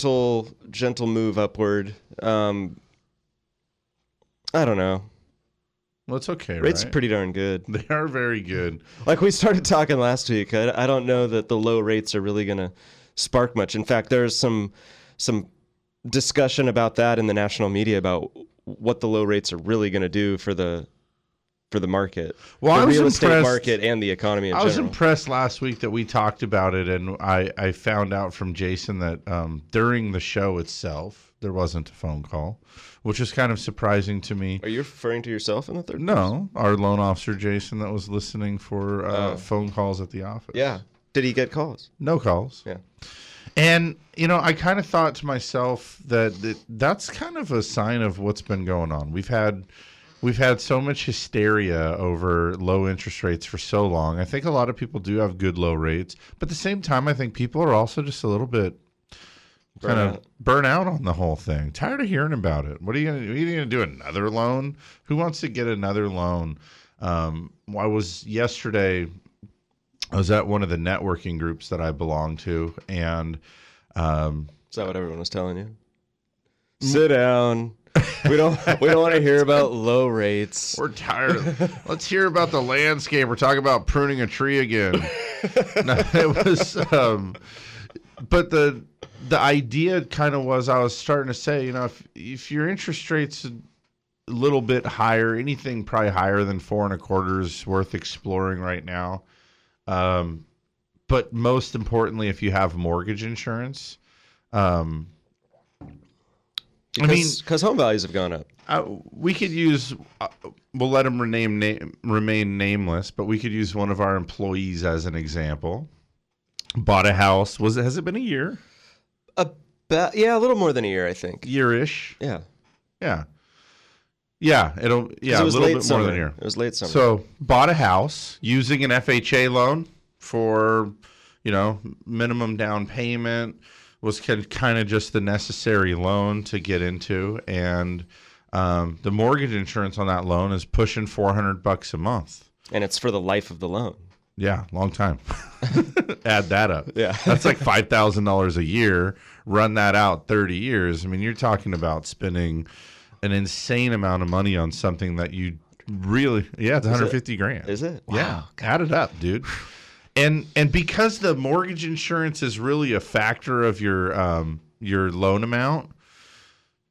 gentle gentle move upward. Um, I don't know. Well, it's okay, Rates right? pretty darn good. they are very good. Like we started talking last week, I, I don't know that the low rates are really going to spark much. In fact, there's some some discussion about that in the national media about what the low rates are really going to do for the for the market, Well, the I was real estate impressed- market, and the economy in I was impressed last week that we talked about it, and I, I found out from Jason that um, during the show itself, there wasn't a phone call, which is kind of surprising to me. Are you referring to yourself in the third? No, our loan officer Jason that was listening for uh, Oh. phone calls at the office. Yeah. Did he get calls? no calls. Yeah. And you know, I kind of thought to myself that, that that's kind of a sign of what's been going on. We've had we've had so much hysteria over low interest rates for so long. I think a lot of people do have good low rates, but at the same time, I think people are also just a little bit kind of burn out on the whole thing. Tired of hearing about it. What are you gonna do? Are you gonna do another loan? Who wants to get another loan? Um, I was yesterday. I was at one of the networking groups that I belong to, and um, Is that what everyone was telling you? Sit down. We don't. we don't want to hear about low rates. we're tired. Of, let's hear about the landscape. We're talking about pruning a tree again. no, it was, um, but the the idea kind of was I was starting to say, you know, if if your interest rates a little bit higher, anything probably higher than four and a quarter is worth exploring right now. Um, but most importantly, if you have mortgage insurance, um, I mean, because home values have gone up. uh, we could use uh, we'll let him rename name, remain nameless but we could use one of our employees as an example bought a house was it has it been a year About yeah, a little more than a year, I think. yearish Yeah. yeah yeah it'll yeah it a little bit summer. more than a year It was late summer. so bought a house using an FHA loan for you know minimum down payment was kind of just the necessary loan to get into. And um, the mortgage insurance on that loan is pushing 400 bucks a month. And it's for the life of the loan. yeah long time. Add that up. Yeah. that's like $5000 a year. Run that out 30 years. I mean you're talking about spending an insane amount of money on something that you really yeah it's 150 grand. Is it? yeah, add it up, dude. And and because the mortgage insurance is really a factor of your um your loan amount,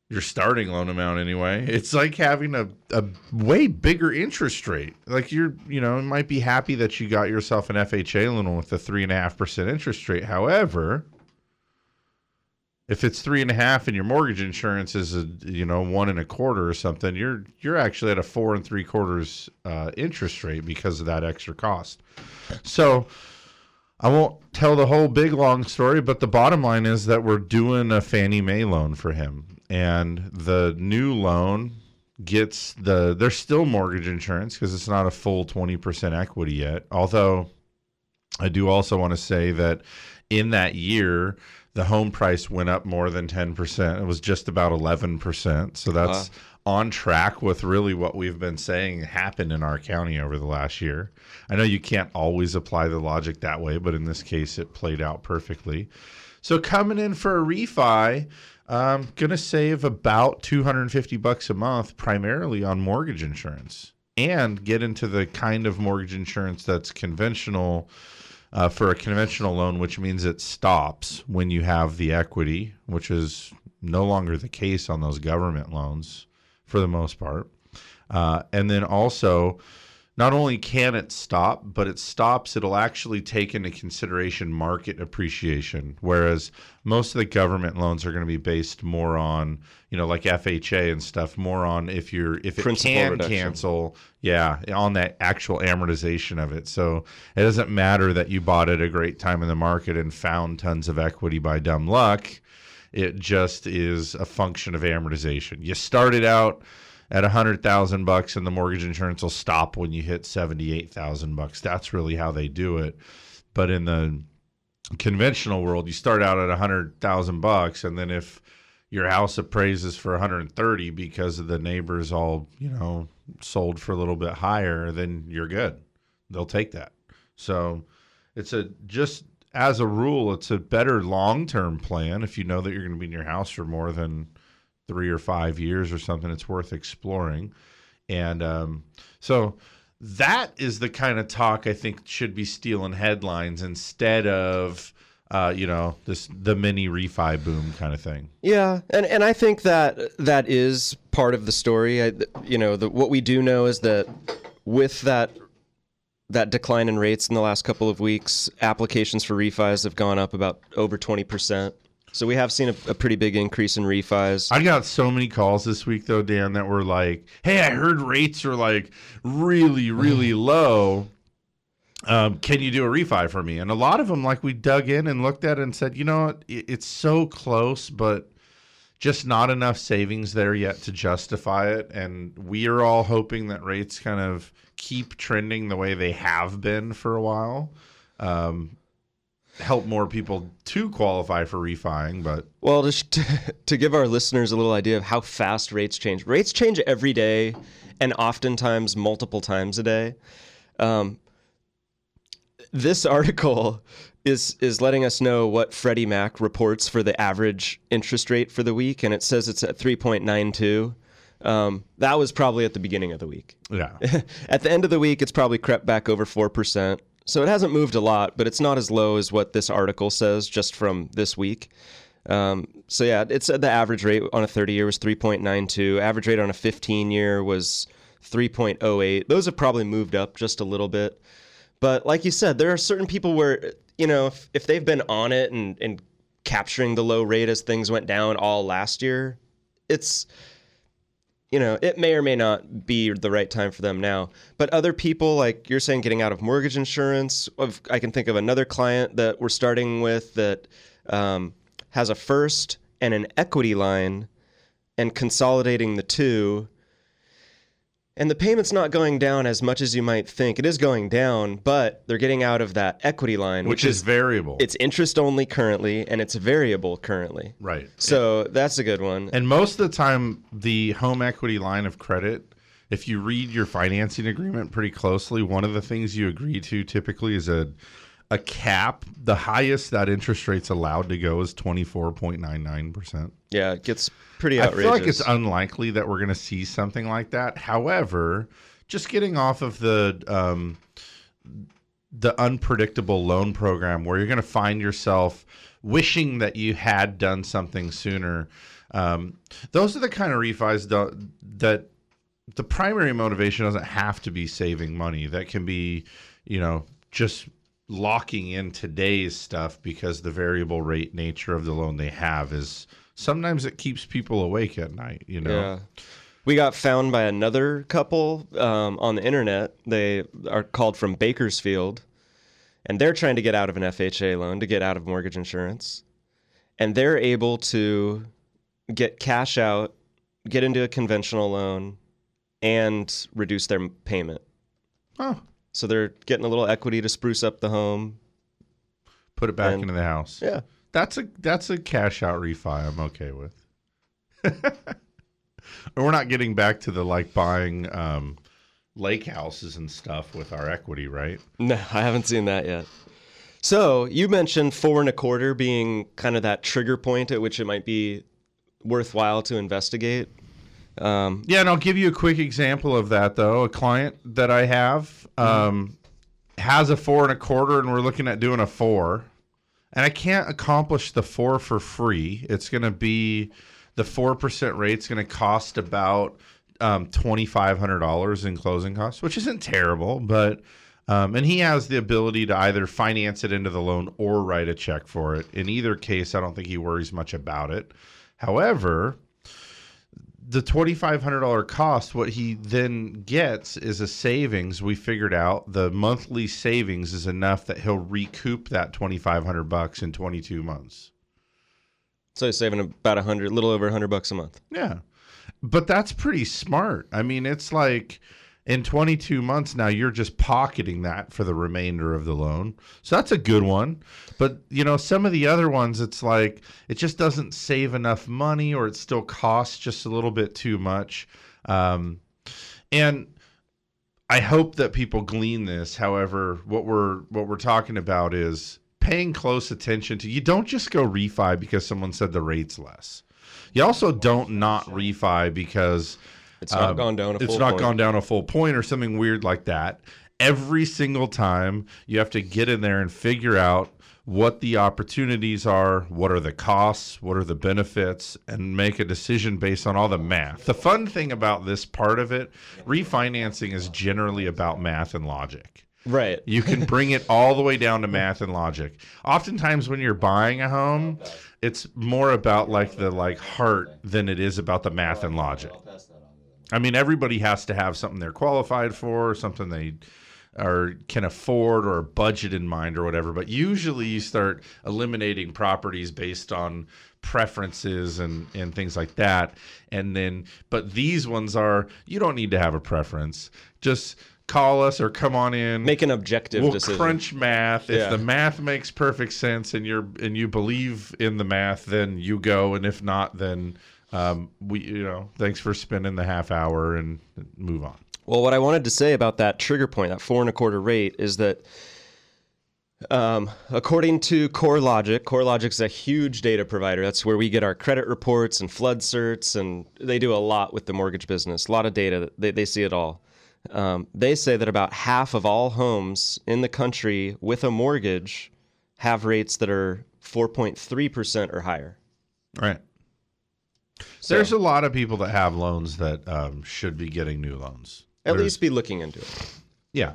your starting loan amount anyway, it's like having a, a way bigger interest rate. Like you're you know, might be happy that you got yourself an FHA loan with a three and a half percent interest rate. However, if it's three and a half and your mortgage insurance is a you know one and a quarter or something, you're you're actually at a four and three quarters uh, interest rate because of that extra cost. So I won't tell the whole big long story, but the bottom line is that we're doing a Fannie Mae loan for him, and the new loan gets the there's still mortgage insurance because it's not a full twenty percent equity yet. Although I do also want to say that in that year, the home price went up more than 10%. It was just about 11%. So that's on track with really what we've been saying happened in our county over the last year. I know you can't always apply the logic that way, but in this case, it played out perfectly. So coming in for a refi, um, I'm going to save about 250 bucks a month primarily on mortgage insurance and get into the kind of mortgage insurance that's conventional uh, for a conventional loan, which means it stops when you have the equity, which is no longer the case on those government loans for the most part. Uh, and then also, not only can it stop, but it stops, it'll actually take into consideration market appreciation. Whereas most of the government loans are going to be based more on, you know, like FHA and stuff, more on if you're if it Principal can reduction. cancel, yeah, on that actual amortization of it. So it doesn't matter that you bought at a great time in the market and found tons of equity by dumb luck. It just is a function of amortization. You started out at a hundred thousand bucks, and the mortgage insurance will stop when you hit seventy-eight thousand bucks. That's really how they do it. But in the conventional world, you start out at a hundred thousand bucks, and then if your house appraises for 130 because of the neighbors all you know sold for a little bit higher, then you're good. They'll take that. So it's a just as a rule, it's a better long term plan if you know that you're going to be in your house for more than three or five years or something. It's worth exploring, and um, so that is the kind of talk I think should be stealing headlines instead of uh, you know this the mini refi boom kind of thing. Yeah, and and I think that that is part of the story. I, you know, the, what we do know is that with that that decline in rates in the last couple of weeks, applications for refis have gone up about over twenty percent. So we have seen a, a, pretty big increase in refis. I got so many calls this week though, Dan, that were like, "Hey, I heard rates are like really, really low. Um, can you do a refi for me?" And a lot of them, like we dug in and looked at it and said, "You know what? It's so close, but just not enough savings there yet to justify it." And we are all hoping that rates kind of keep trending the way they have been for a while. Um, help more people to qualify for refining but well just to, to, give our listeners a little idea of how fast rates change rates change every day and oftentimes multiple times a day um, this article is is letting us know what Freddie Mac reports for the average interest rate for the week and it says it's at 3.92 um, that was probably at the beginning of the week. Yeah. at the end of the week, it's probably crept back over 4%. So it hasn't moved a lot, but it's not as low as what this article says just from this week. Um, so yeah, it said the average rate on a 30 year was 3.92. Average rate on a 15 year was 3.08. Those have probably moved up just a little bit. But like you said, there are certain people where, you know, if, if they've been on it and, and capturing the low rate as things went down all last year, it's you know, it may or may not be the right time for them now. But other people, like you're saying, getting out of mortgage insurance, I can think of another client that we're starting with that um, has a first and an equity line and consolidating the two and the payment's not going down as much as you might think. It is going down, but they're getting out of that equity line, which, which is, is, variable. It's interest only currently, and it's variable currently. Right. So it, that's a good one. And most of the time, the home equity line of credit, if you read your financing agreement pretty closely, one of the things you agree to typically is a a cap. The highest that interest rate's allowed to go is twenty four point nine nine percent. Yeah, it gets pretty outrageous. I feel like it's unlikely that we're going to see something like that. However, just getting off of the um, the unpredictable loan program where you're going to find yourself wishing that you had done something sooner. Um, those are the kind of refis that, that the primary motivation doesn't have to be saving money. That can be, you know, just locking in today's stuff because the variable rate nature of the loan they have is sometimes it keeps people awake at night, you know? Yeah. We got found by another couple um, on the internet. They are called from Bakersfield, and they're trying to get out of an FHA loan to get out of mortgage insurance. And they're able to get cash out, get into a conventional loan, and reduce their payment. Oh. So they're getting a little equity to spruce up the home. Put it back and, into the house. Yeah. That's a that's a cash out refi. I'm okay with. we're not getting back to the like buying um, lake houses and stuff with our equity, right? No, I haven't seen that yet. So you mentioned four and a quarter being kind of that trigger point at which it might be worthwhile to investigate. Um, yeah, and I'll give you a quick example of that though. A client that I have um, has a four and a quarter, and we're looking at doing a four and I can't accomplish the four for free. It's going to be the four percent rate's going to cost about um, twenty five hundred dollars in closing costs, which isn't terrible, but um, and he has the ability to either finance it into the loan or write a check for it. In either case, I don't think he worries much about it. However, the $2500 cost what he then gets is a savings. We figured out the monthly savings is enough that he'll recoup that 2500 bucks in 22 months. So he's saving about a hundred little over a hundred bucks a month. Yeah. But that's pretty smart. I mean it's like in 22 months now you're just pocketing that for the remainder of the loan. So that's a good one. But you know some of the other ones it's like it just doesn't save enough money or it still costs just a little bit too much. Um, and i hope that people glean this. However what we're what we're talking about is paying close attention to you don't just go refi because someone said the rate's less. You also don't not refi because It's not um, gone down a it's not point. gone down a full point or something weird like that. Every single time you have to get in there and figure out what the opportunities are, what are the costs, what are the benefits, and make a decision based on all the math. The fun thing about this part of it, refinancing is generally about math and logic. Right. You can bring it all the way down to math and logic. Oftentimes when you're buying a home, it's more about like the like heart than it is about the math and logic. I mean, everybody has to have something they're qualified for, something they or can afford or a budget in mind or whatever. But usually you start eliminating properties based on preferences and, and things like that. And then, but these ones are, you don't need to have a preference. Just call us or come on in. Make an objective We'll decision. crunch math. If Yeah. the math makes perfect sense and you're and you believe in the math, then you go. And if not, then um, we you know thanks for spending the half hour and move on. Well, what I wanted to say about that trigger point, that four and a quarter rate, is that um, according to CoreLogic, CoreLogic is a huge data provider. That's where we get our credit reports and flood certs, and they do a lot with the mortgage business. A lot of data. They, they see it all. Um, they say that about half of all homes in the country with a mortgage have rates that are 4.3% or higher. Right. So- There's a lot of people that have loans that um, should be getting new loans. At There's- least be looking into it. yeah.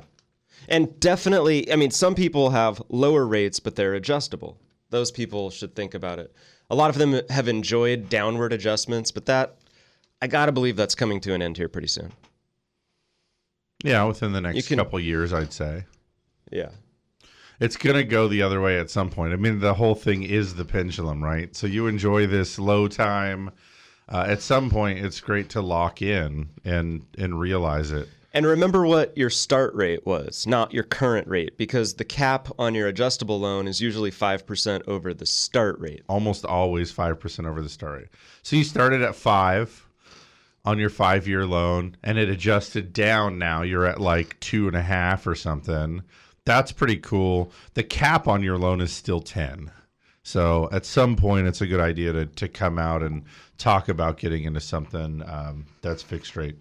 And definitely, I mean, some people have lower rates, but they're adjustable. Those people should think about it. A lot of them have enjoyed downward adjustments, but that, I got to believe that's coming to an end here pretty soon. Yeah, within the next can- couple years, I'd say. Yeah. It's going to go the other way at some point. I mean, the whole thing is the pendulum, right? So you enjoy this low time. Uh, at some point, it's great to lock in and and realize it. And remember what your start rate was, not your current rate, because the cap on your adjustable loan is usually 5% over the start rate. Almost always five percent over the start rate. So you started at five on your five year loan, and it adjusted down. Now you're at like two and a half or something. That's pretty cool. The cap on your loan is still ten. So at some point, it's a good idea to to come out and talk about getting into something um, that's fixed rate.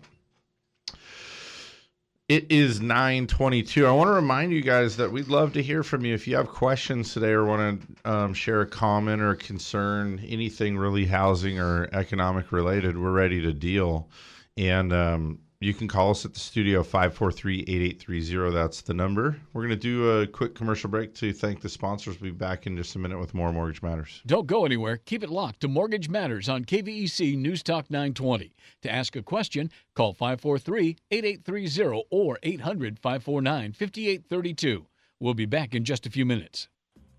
It is 922. I want to remind you guys that we'd love to hear from you. If you have questions today or want to um, share a comment or a concern, anything really housing or economic related, we're ready to deal. And um, you can call us at the studio 543 8830. That's the number. We're going to do a quick commercial break to thank the sponsors. We'll be back in just a minute with more Mortgage Matters. Don't go anywhere. Keep it locked to Mortgage Matters on KVEC News Talk 920. To ask a question, call 543 8830 or 800 549 5832. We'll be back in just a few minutes.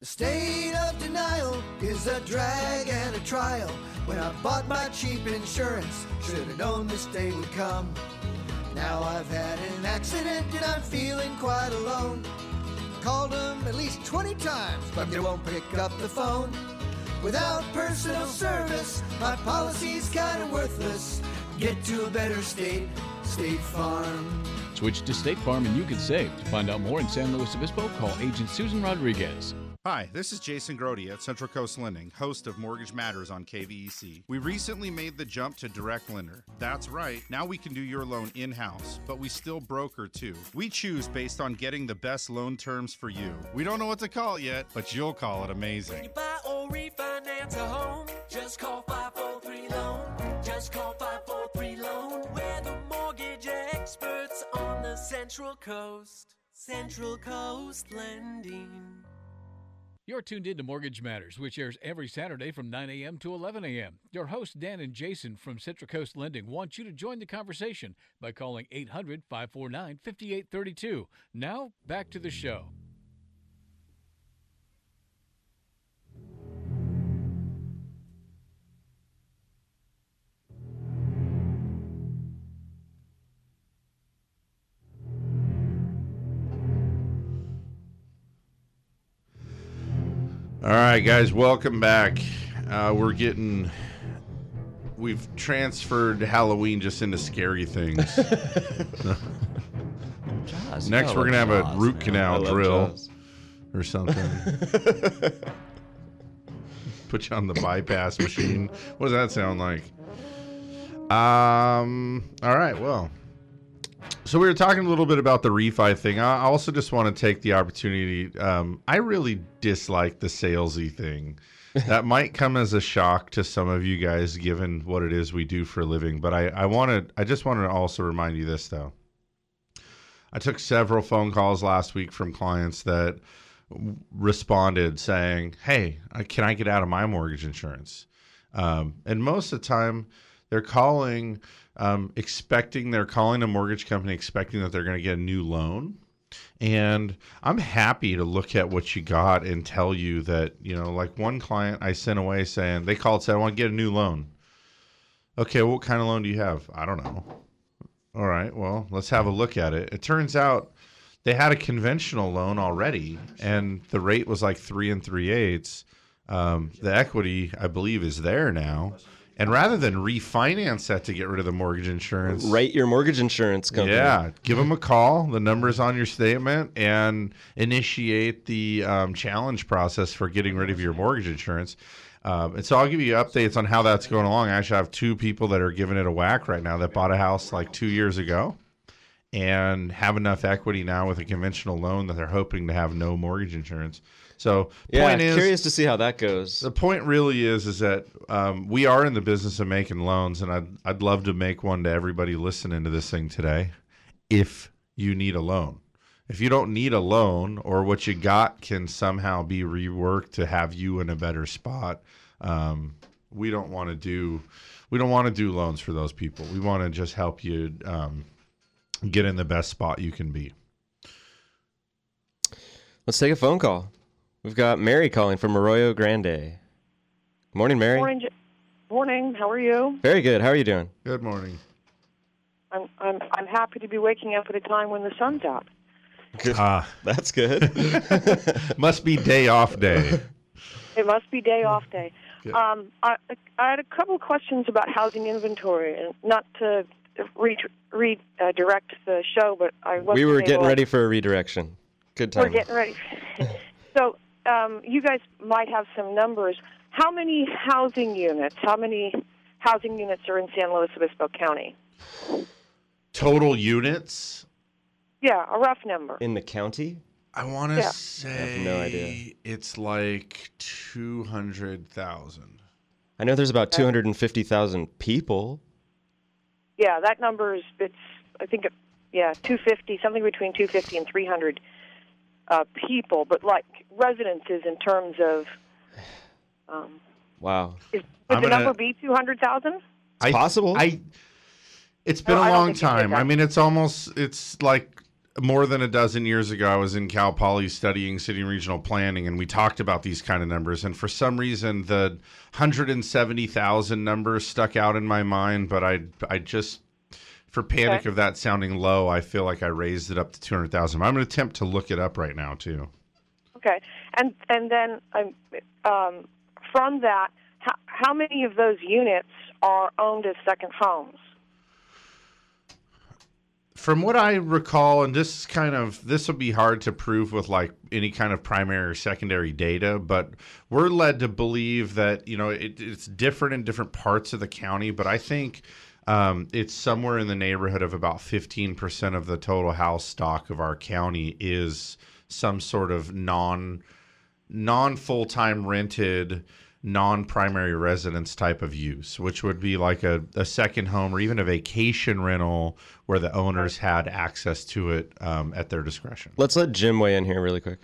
The state of denial is a drag and a trial. When I bought my cheap insurance, should have known this day would come. Now I've had an accident and I'm feeling quite alone. Called them at least 20 times, but they won't pick up the phone. Without personal service, my policy's kinda worthless. Get to a better state, State Farm. Switch to State Farm and you can save. To find out more in San Luis Obispo, call Agent Susan Rodriguez. Hi, this is Jason Grody at Central Coast Lending, host of Mortgage Matters on KVEC. We recently made the jump to direct lender. That's right, now we can do your loan in house, but we still broker too. We choose based on getting the best loan terms for you. We don't know what to call it yet, but you'll call it amazing. Buy or refinance a home, just call 543 Loan. Just call 543 Loan. We're the mortgage experts on the Central Coast. Central Coast Lending. You're tuned in to Mortgage Matters, which airs every Saturday from 9 a.m. to 11 a.m. Your hosts, Dan and Jason from Central Coast Lending, want you to join the conversation by calling 800 549 5832. Now, back to the show. All right, guys, welcome back. Uh, we're getting. We've transferred Halloween just into scary things. Next, we're gonna have a root I canal drill Jaws. or something. Put you on the bypass machine. What does that sound like? Um. All right. Well. So we were talking a little bit about the refi thing. I also just want to take the opportunity. Um, I really dislike the salesy thing. that might come as a shock to some of you guys, given what it is we do for a living. But I, I want to. I just want to also remind you this though. I took several phone calls last week from clients that responded saying, "Hey, can I get out of my mortgage insurance?" Um, and most of the time, they're calling, um, expecting they're calling a mortgage company, expecting that they're going to get a new loan. And I'm happy to look at what you got and tell you that, you know, like one client I sent away saying, they called, said, I want to get a new loan. Okay, what kind of loan do you have? I don't know. All right, well, let's have a look at it. It turns out they had a conventional loan already, and the rate was like three and three eighths. Um, the equity, I believe, is there now. And rather than refinance that to get rid of the mortgage insurance, Write your mortgage insurance company. yeah, give them a call. The number's on your statement, and initiate the um, challenge process for getting rid of your mortgage insurance. Um, and so I'll give you updates on how that's going along. I actually have two people that are giving it a whack right now that bought a house like two years ago and have enough equity now with a conventional loan that they're hoping to have no mortgage insurance. So Yeah, point is, curious to see how that goes. the point really is is that um, we are in the business of making loans, and I'd I'd love to make one to everybody listening to this thing today. If you need a loan, if you don't need a loan, or what you got can somehow be reworked to have you in a better spot, um, we don't want to do we don't want to do loans for those people. We want to just help you um, get in the best spot you can be. Let's take a phone call. We've got Mary calling from Arroyo Grande. Morning, Mary. Morning. J- Morning. How are you? Very good. How are you doing? Good morning. I'm I'm I'm happy to be waking up at a time when the sun's out. Good. Ah, That's good. must be day off day. It must be day off day. Good. Um, I I had a couple of questions about housing inventory, and not to re- redirect the show, but I wasn't we were able- getting ready for a redirection. Good time. We're getting ready. so um, you guys might have some numbers. How many housing units? How many housing units are in San Luis Obispo County? Total units. Yeah, a rough number. In the county? I want to Yeah. say no idea. it's like 200,000. I know there's about 250,000 people. Yeah, that number is it's I think it, yeah, 250, something between 250 and 300 uh, people, but like residences in terms of um, Wow. is, would I'm the gonna- number be 200,000? It's I- possible. I It's been No, a I don't long think you time. that. I mean, it's almost it's like more than a dozen years ago I was in Cal Poly studying city and regional planning and we talked about these kind of numbers and for some reason the 170,000 number stuck out in my mind, but I I just for panic Okay. of that sounding low, I feel like I raised it up to 200,000. I'm going to attempt to look it up right now too. Okay, and and then um, um, from that, how, how many of those units are owned as second homes? from what I recall, and this is kind of this will be hard to prove with like any kind of primary or secondary data, but we're led to believe that you know it, it's different in different parts of the county. But I think um, it's somewhere in the neighborhood of about fifteen percent of the total house stock of our county is some sort of non non full time rented non primary residence type of use, which would be like a, a second home or even a vacation rental where the owners had access to it um, at their discretion. Let's let Jim weigh in here really quick.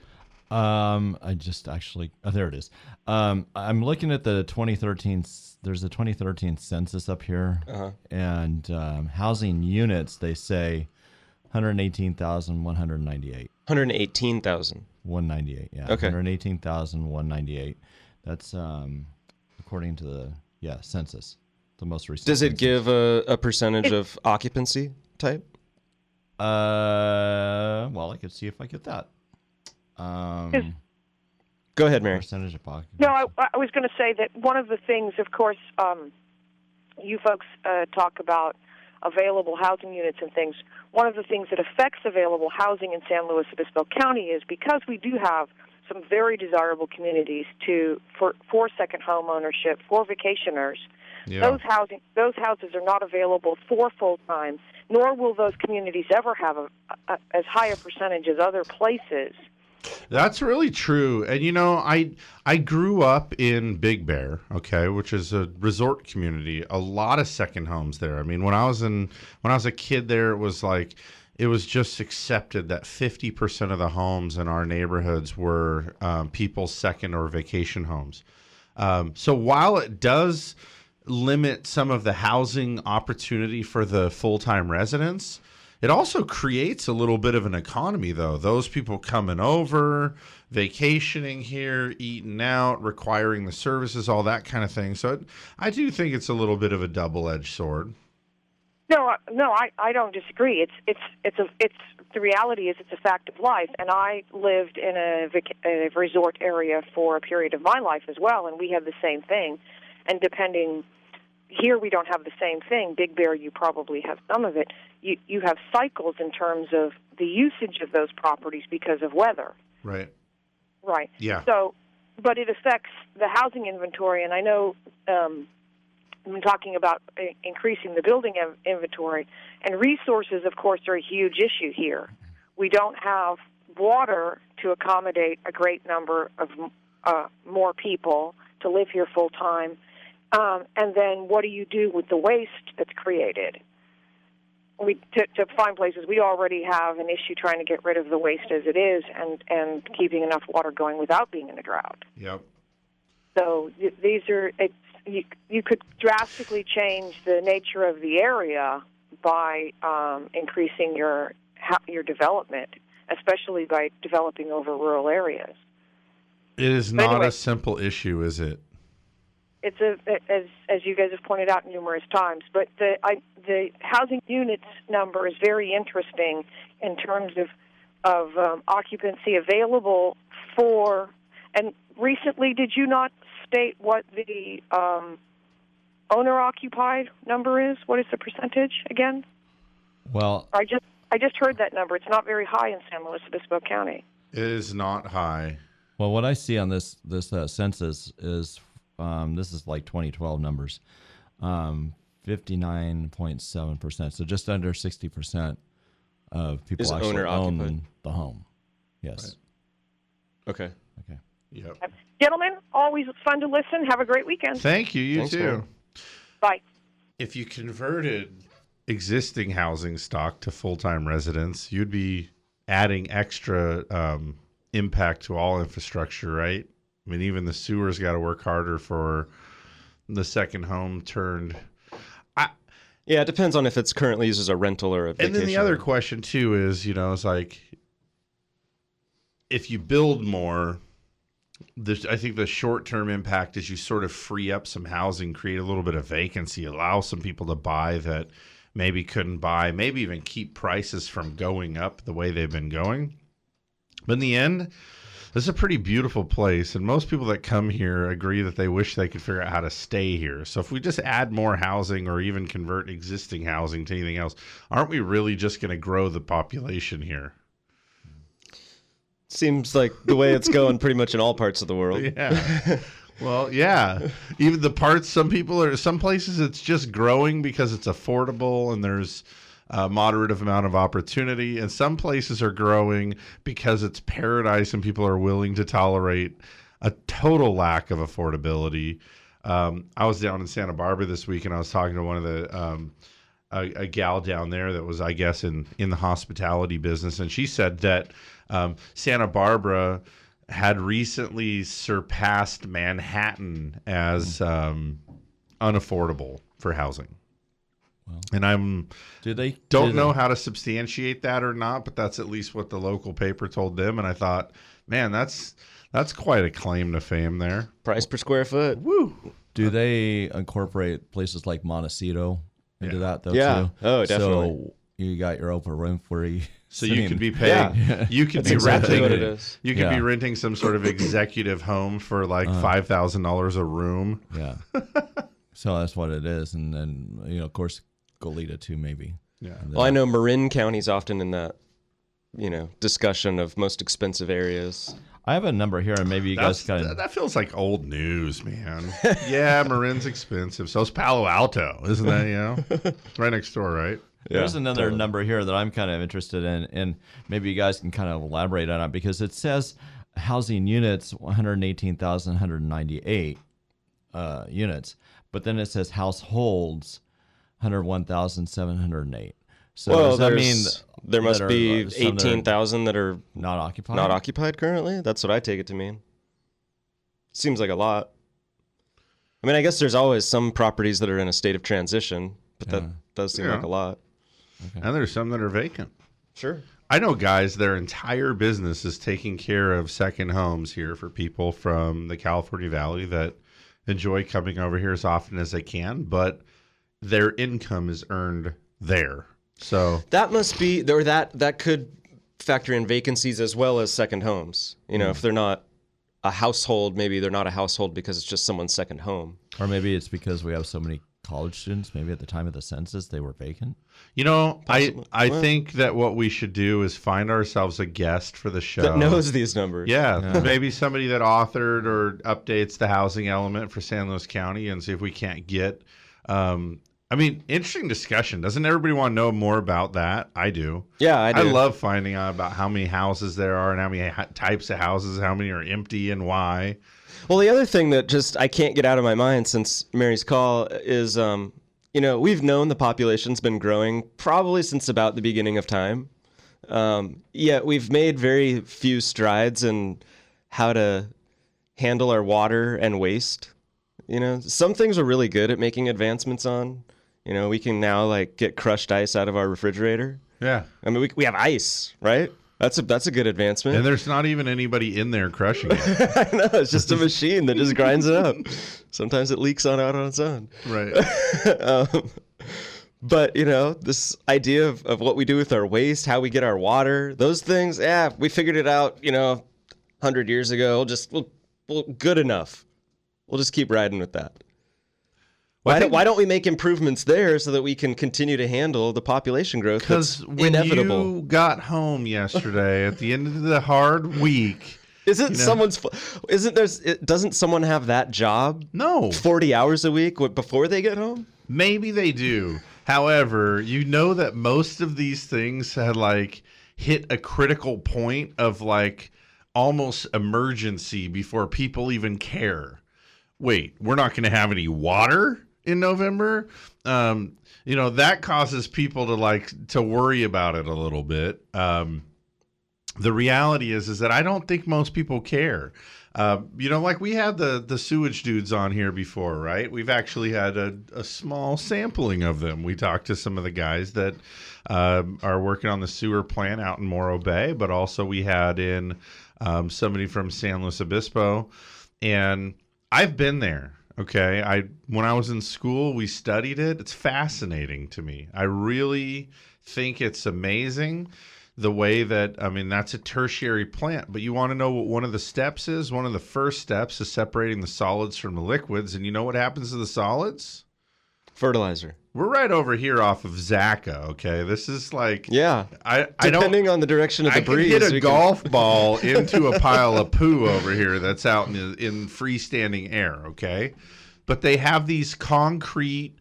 Um, I just actually, oh, there it is. Um, I'm looking at the 2013. There's a 2013 census up here, Uh-huh. and um, housing units. They say 118,198. 118,000. 198. Yeah. Okay. 118,198. That's um, according to the yeah census, the most recent. Does it census. give a, a percentage of occupancy type? Uh, well, I could see if I get that. Um, Go ahead, Mary. percentage of occupancy. No, I, I was going to say that one of the things, of course, um, you folks uh, talk about available housing units and things. One of the things that affects available housing in San Luis Obispo County is because we do have some very desirable communities to for for second home ownership for vacationers. Yeah. Those housing those houses are not available for full time, nor will those communities ever have a, a, as high a percentage as other places. That's really true. And you know, I I grew up in Big Bear, okay, which is a resort community. A lot of second homes there. I mean, when I was in when I was a kid there, it was like it was just accepted that 50% of the homes in our neighborhoods were um, people's second or vacation homes. Um, so while it does limit some of the housing opportunity for the full time residents, it also creates a little bit of an economy, though. Those people coming over, vacationing here, eating out, requiring the services, all that kind of thing. So it, I do think it's a little bit of a double edged sword. No, no, I, I don't disagree. It's it's it's a it's the reality is it's a fact of life. And I lived in a, a resort area for a period of my life as well, and we had the same thing. And depending here, we don't have the same thing. Big Bear, you probably have some of it. You you have cycles in terms of the usage of those properties because of weather. Right. Right. Yeah. So, but it affects the housing inventory, and I know um, I'm talking about increasing the building inventory, and resources, of course, are a huge issue here. We don't have water to accommodate a great number of uh, more people to live here full time, um, and then what do you do with the waste that's created? we to, to find places we already have an issue trying to get rid of the waste as it is and and keeping enough water going without being in a drought Yep. so these are it's you, you could drastically change the nature of the area by um, increasing your your development especially by developing over rural areas It is By not way- a simple issue, is it? It's a as as you guys have pointed out numerous times. But the I, the housing units number is very interesting in terms of of um, occupancy available for. And recently, did you not state what the um, owner occupied number is? What is the percentage again? Well, I just I just heard that number. It's not very high in San Luis Obispo County. It is not high. Well, what I see on this this uh, census is um, this is like 2012 numbers, um, 59.7 percent. So just under 60 percent of people Is actually owner own occupied. the home. Yes. Okay. Okay. Yep. Gentlemen, always fun to listen. Have a great weekend. Thank you. You Thanks, too. Mary. Bye. If you converted existing housing stock to full time residents, you'd be adding extra um, impact to all infrastructure, right? I mean, even the sewers got to work harder for the second home turned. Yeah, it depends on if it's currently used as a rental or a vacation. And then the other question too is, you know, it's like if you build more, the, I think the short term impact is you sort of free up some housing, create a little bit of vacancy, allow some people to buy that maybe couldn't buy, maybe even keep prices from going up the way they've been going. But in the end, This is a pretty beautiful place, and most people that come here agree that they wish they could figure out how to stay here. So if we just add more housing or even convert existing housing to anything else, aren't we really just going to grow the population here? Seems like the way it's going pretty much in all parts of the world. Yeah. Well, yeah. Even the parts, some people are, some places it's just growing because it's affordable and there's a moderate amount of opportunity. And some places are growing because it's paradise and people are willing to tolerate a total lack of affordability. Um, I was down in Santa Barbara this week and I was talking to one of the, um, a, a gal down there that was, I guess, in, in the hospitality business. And she said that um, Santa Barbara, had recently surpassed Manhattan as um, unaffordable for housing. And I'm Do they don't do know they- how to substantiate that or not, but that's at least what the local paper told them. And I thought, man, that's that's quite a claim to fame there. Price per square foot. Woo! Do they incorporate places like Montecito into that though Yeah. too? Oh, definitely. So you got your open room free. So you could be paying. Yeah. You could That's be exactly renting. what it is. You could Yeah. be renting some sort of executive home for like Uh-huh. five thousand dollars a room. Yeah. so that's what it is, and then you know, of course, Goleta too, maybe. Yeah. Well, I know Marin County's often in that, you know, discussion of most expensive areas. I have a number here, and maybe you That's, guys can. that, that feels like old news, man. yeah, Marin's expensive. So So's Palo Alto, isn't that? You know, right next door, right? There's another number here that I'm kind of interested in, and maybe you guys can kind of elaborate on it because it says housing units 118,198 uh, units, but then it says households 101,708. So well, does that there's- mean there must are, be uh, some that are eighteen thousand that are not occupied? not occupied currently. That's what I take it to mean. Seems like a lot. I mean, I guess there's always some properties that are in a state of transition, but that does seem Yeah. like a lot. And there's some that are vacant. Sure. I know guys, their entire business is taking care of second homes here for people from the California Valley that enjoy coming over here as often as they can, but their income is earned there. So That must be or that that could factor in vacancies as well as second homes. You know, if they're not a household, maybe they're not a household because it's just someone's second home. Or maybe it's because we have so many college students. Maybe at the time of the census they were vacant. You know, I Possibly. I Well- think that what we should do is find ourselves a guest for the show That knows these numbers. Yeah, maybe somebody that authored or updates the housing element for San Luis County and see if we can't get. Um, I mean, interesting discussion. Doesn't everybody want to know more about that? I do. Yeah, I do. love finding out about how many houses there are and how many ha- types of houses, how many are empty and why. Well, the other thing that just I can't get out of my mind since Mary's call is, um, you know, we've known the population's been growing probably since about the beginning of time. Um, yet we've made very few strides in how to handle our water and waste. You know, some things we're really good at making advancements on. You know, we can now like get crushed ice out of our refrigerator. Yeah. I mean, we, we have ice, right? That's a that's a good advancement. And there's not even anybody in there crushing it. I know it's just a machine that just grinds it up. Sometimes it leaks on out on its own. right. um, but you know, this idea of, of what we do with our waste, how we get our water, those things, yeah, we figured it out, you know, hundred years ago. We'll just we'll, we'll good enough. We'll just keep riding with that. Why, don't, why don't we make improvements there so that we can continue to handle the population growth Because when inevitable? you got home yesterday at the end of the hard week, Isn't you know- someone's? Isn't there's? Doesn't someone have that job? No. Forty hours a week before they get home. Maybe they do. However, you know that most of these things had like hit a critical point of like almost emergency before people even care. Wait, we're not going to have any water in November? Um, you know, that causes people to like to worry about it a little bit. Um, the reality is is that I don't think most people care. Uh, you know, like we had the the sewage dudes on here before, right? We've actually had a, a small sampling of them. We talked to some of the guys that um, are working on the sewer plant out in Morro Bay, but also we had in um, somebody from San Luis Obispo, and I've been there. Okay, I when I was in school, we studied it. It's fascinating to me. I really think it's amazing the way that I mean that's a tertiary plant. But you want to know what one of the steps is? One of the first steps is separating the solids from the liquids, and you know what happens to the solids? Fertilizer. We're right over here off of Zaca. Okay, this is like Yeah. I I don't Depending on the direction of the I can breeze, hit a we can- golf ball into a pile of poo over here that's out in in freestanding air. Okay, but they have these concrete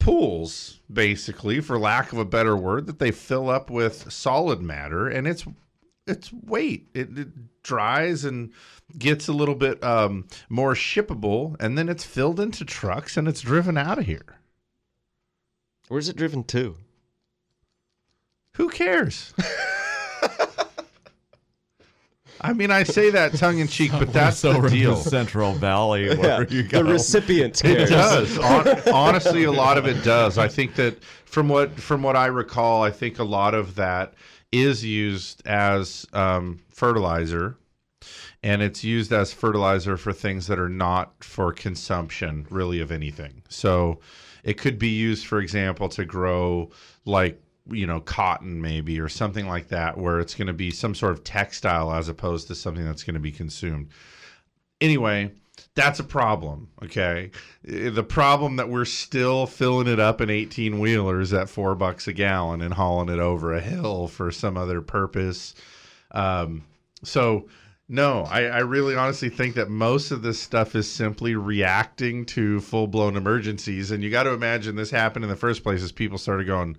pools, basically, for lack of a better word, that they fill up with solid matter, and it's it's weight. It, it dries and gets a little bit um, more shippable, and then it's filled into trucks and it's driven out of here. Where's it driven to? Who cares? I mean, I say that tongue in cheek, but that's the over in deal. Central Valley Yeah, you go. the recipient Cares. It does. Hon- honestly, a lot of it does. I think that from what from what I recall, I think a lot of that is used as um, fertilizer, and it's used as fertilizer for things that are not for consumption, really, of anything. So, it could be used, for example, to grow like you know cotton maybe or something like that where it's going to be some sort of textile as opposed to something that's going to be consumed anyway, that's a problem. Okay. Uh, The problem that we're still filling it up in 18 wheelers at four bucks a gallon and hauling it over a hill for some other purpose. Um, so, no, I, I really honestly think that most of this stuff is simply reacting to full blown emergencies. And you got to imagine this happened in the first place as people started going,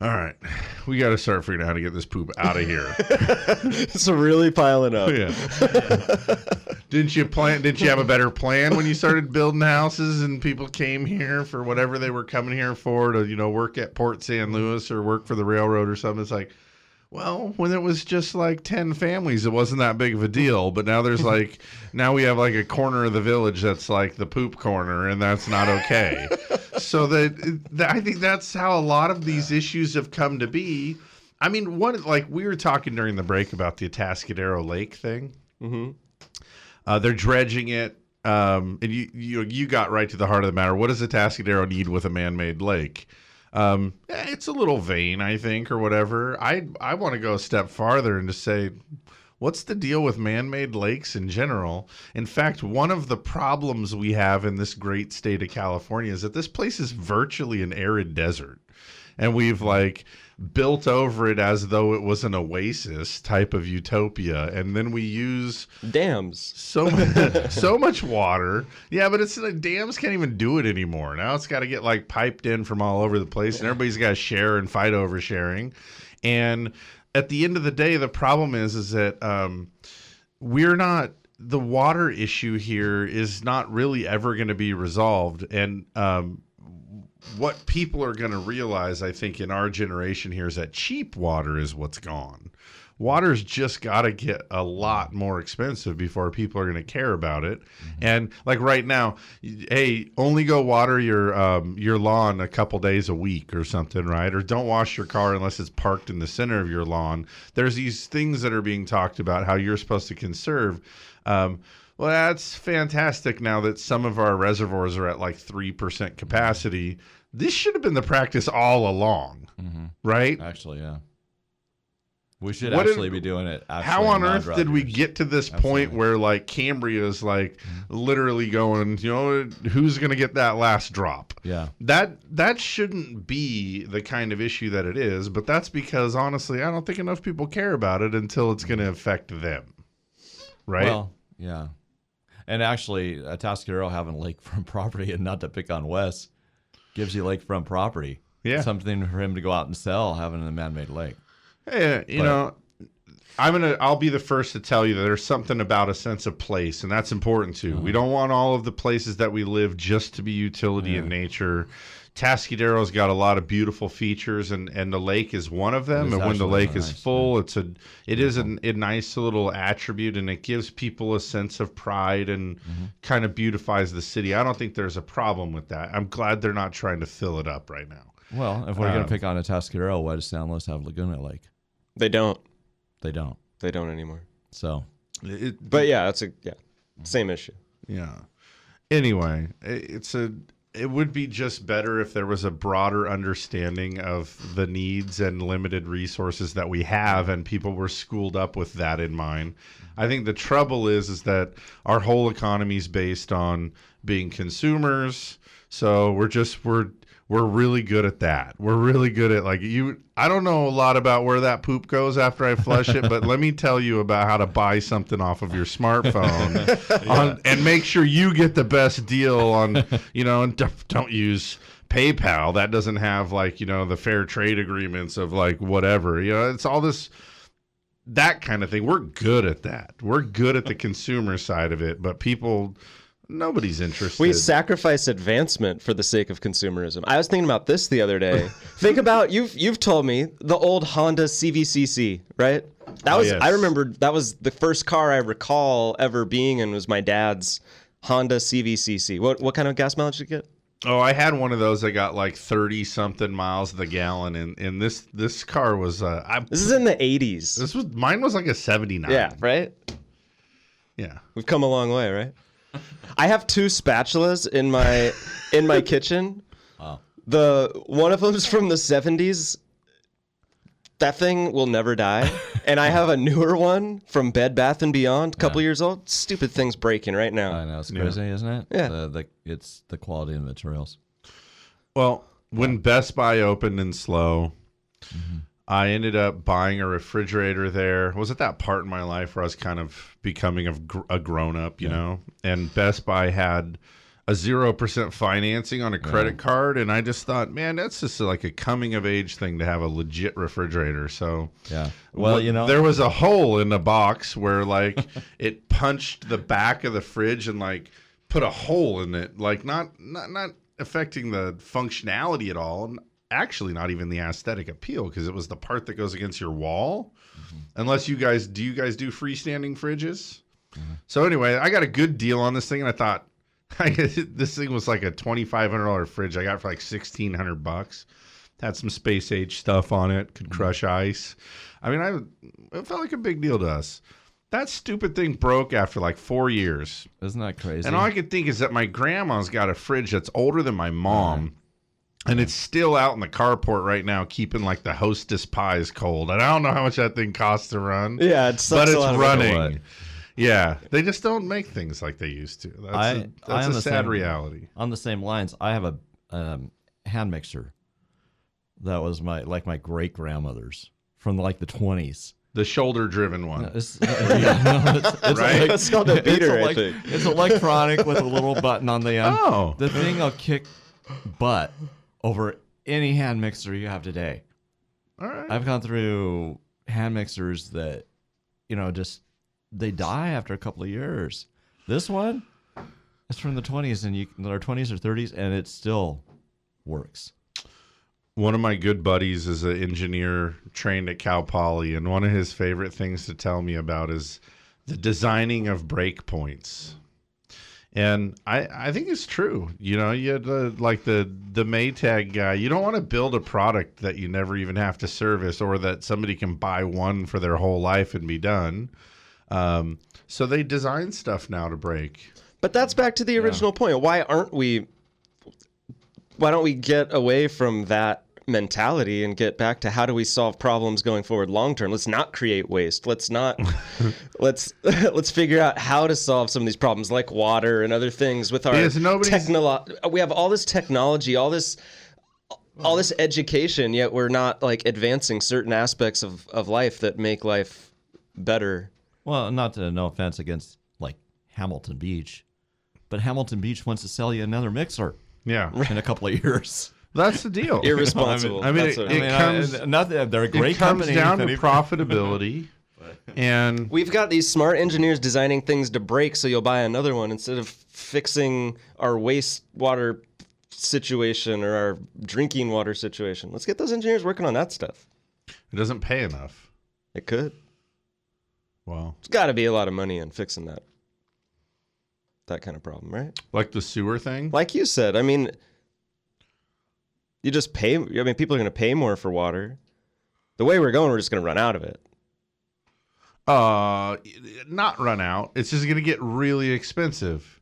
all right, we got to start figuring out how to get this poop out of here. it's really piling up. Yeah. didn't you plan? Didn't you have a better plan when you started building houses and people came here for whatever they were coming here for to you know work at Port San Luis or work for the railroad or something? It's like, well, when it was just like ten families, it wasn't that big of a deal. But now there's like now we have like a corner of the village that's like the poop corner, and that's not okay. so that, that I think that's how a lot of these issues have come to be. I mean, one like we were talking during the break about the Atascadero Lake thing. Mm-hmm. Uh, they're dredging it, um, and you, you you got right to the heart of the matter. What does Atascadero need with a man-made lake? Um, eh, it's a little vain, I think, or whatever. I I want to go a step farther and to say, what's the deal with man-made lakes in general? In fact, one of the problems we have in this great state of California is that this place is virtually an arid desert, and we've like built over it as though it was an oasis type of utopia, and then we use Dams. so so much water. Yeah, but it's like dams can't even do it anymore. Now it's got to get like piped in from all over the place, and everybody's got to share and fight over sharing. And at the end of the day, the problem is is that um, we're not the water issue here is not really ever going to be resolved, and um, what people are going to realize, I think, in our generation here is that cheap water is what's gone. Water's just got to get a lot more expensive before people are going to care about it. And like right now, hey, only go water your um, your lawn a couple days a week or something, right? Or don't wash your car unless it's parked in the center of your lawn. There's these things that are being talked about how you're supposed to conserve. Um, well, that's fantastic now that some of our reservoirs are at like 3% capacity. This should have been the practice all along, mm-hmm. right? Actually, yeah. We should What actually be doing it. How on earth did we get to this point where like Cambria is like mm-hmm. literally going, you know, who's going to get that last drop? Yeah. That that shouldn't be the kind of issue that it is, but that's because honestly, I don't think enough people care about it until it's going to affect them. Right? Well, yeah. And actually, Atascadero having lakefront property, and not to pick on Wes, gives you lakefront property. Yeah. Something for him to go out and sell, having a man-made lake. Yeah, uh, you But- know, I'm gonna. I'll be the first to tell you that there's something about a sense of place, and that's important too. We uh-huh. don't want all of the places that we live just to be utility in nature. Tascadero's got a lot of beautiful features, and and the lake is one of them. And when the lake really is nice, full, it's a it is an, a nice little attribute, and it gives people a sense of pride and Mm-hmm. kind of beautifies the city. I don't think there's a problem with that. I'm glad they're not trying to fill it up right now. Well, if we're going Um, to pick on Atascadero, why does San Luis have Laguna Lake? They don't. They don't. They don't anymore. So, It, But yeah, it's a yeah, same issue. Yeah. Anyway, i- it's a it would be just better if there was a broader understanding of the needs and limited resources that we have and people were schooled up with that in mind. I think the trouble is is that our whole economy is based on being consumers. So we're just we're we're really good at that. We're really good at like you I don't know a lot about where that poop goes after I flush it, but let me tell you about how to buy something off of your smartphone on, and make sure you get the best deal on, you know, and don't use PayPal. That doesn't have like, you know, the fair trade agreements of like whatever. You know, it's all this that kind of thing. We're good at that. We're good at the consumer side of it, but people nobody's interested. We sacrifice advancement for the sake of consumerism. I was thinking about this the other day. Think about you've you've told me the old Honda CVCC, right? That Oh, was yes. I remember that was the first car I recall ever being in was my dad's Honda CVCC. What what kind of gas mileage did you get? Oh, I had one of those that got like thirty something miles the gallon, and and this this car was uh, I, This is in the 80s. this was mine was like a seventy nine. Yeah, right? yeah. We've come a long way, right? I have two spatulas in my in my kitchen. The one of them's from the 70s. That thing will never die. And I have a newer one from Bed Bath and Beyond, a couple years old. Stupid thing's breaking right now. I know it's crazy, isn't it? Yeah. The, the, it's the quality of the materials. Well, when Best Buy opened in SLO, mm-hmm. I ended up buying a refrigerator there. Was at that part in my life where I was kind of becoming a, gr- a grown up, you know? And Best Buy had a 0% financing on a credit card. And I just thought, man, that's just like a coming of age thing to have a legit refrigerator. So, Yeah. Well, you know, there was a hole in the box where like it punched the back of the fridge and like put a hole in it, like not not not affecting the functionality at all, and actually not even the aesthetic appeal because it was the part that goes against your wall. Mm-hmm. Unless you guys do you guys do freestanding fridges? Mm-hmm. So anyway, I got a good deal on this thing, and I thought I, this thing was like a twenty five hundred dollar fridge. I got for like sixteen hundred bucks. Had some space age stuff on it. Could mm-hmm. crush ice. I mean, I it felt like a big deal to us. That stupid thing broke after like four years, isn't that crazy? and all I could think is that my grandma's got a fridge that's older than my mom. And it's still out in the carport right now, keeping like the hostess pies cold. And I don't know how much that thing costs to run. Yeah, it but sucks a it's lot running. what? Yeah, they just don't make things like they used to. That's I- a, I that's am a the sad same- reality. on the same lines, I have a um, hand mixer that was my like my great grandmother's from like the twenties. The shoulder-driven one. It's, yeah, no, it's, it's Right? like- called a beater, I elec- It's electronic with a little button on the end. Oh. The thing will kick butt over any hand mixer you have today. All right. I've gone through hand mixers that, you know, just they die after a couple of years. This one, it's from the 20s and you or 20s or 30s, and it still works. One of my good buddies is an engineer trained at Cal Poly, and one of his favorite things to tell me about is the designing of break points. And I, I think it's true. You know, you had the, like the the Maytag guy. You don't want to build a product that you never even have to service, or that somebody can buy one for their whole life and be done. Um, so they design stuff now to break. But that's back to the original point. Why aren't we? Why don't we get away from that mentality and get back to how do we solve problems going forward long term? Let's not create waste. Let's not. let's let's figure out how to solve some of these problems, like water and other things, with our Because nobody's- technolo- We have all this technology, all this. All this education, yet we're not like advancing certain aspects of, of life that make life better. Well, not to no offense against like Hamilton Beach, but Hamilton Beach wants to sell you another mixer Yeah, in a couple of years. That's the deal. Irresponsible. I mean, That's it, it I mean, comes. I, nothing. They're a great it comes company. down to profitability, and We've got these smart engineers designing things to break so you'll buy another one instead of fixing our wastewater situation or our drinking water situation. Let's get those engineers working on that stuff. it doesn't pay enough. It could. Well, It's got to be a lot of money in fixing that that kind of problem, right? like the sewer thing. Like you said, I mean you just pay I mean people are going to pay more for water. The way we're going, we're just going to run out of it. Uh, not run out. It's just going to get really expensive.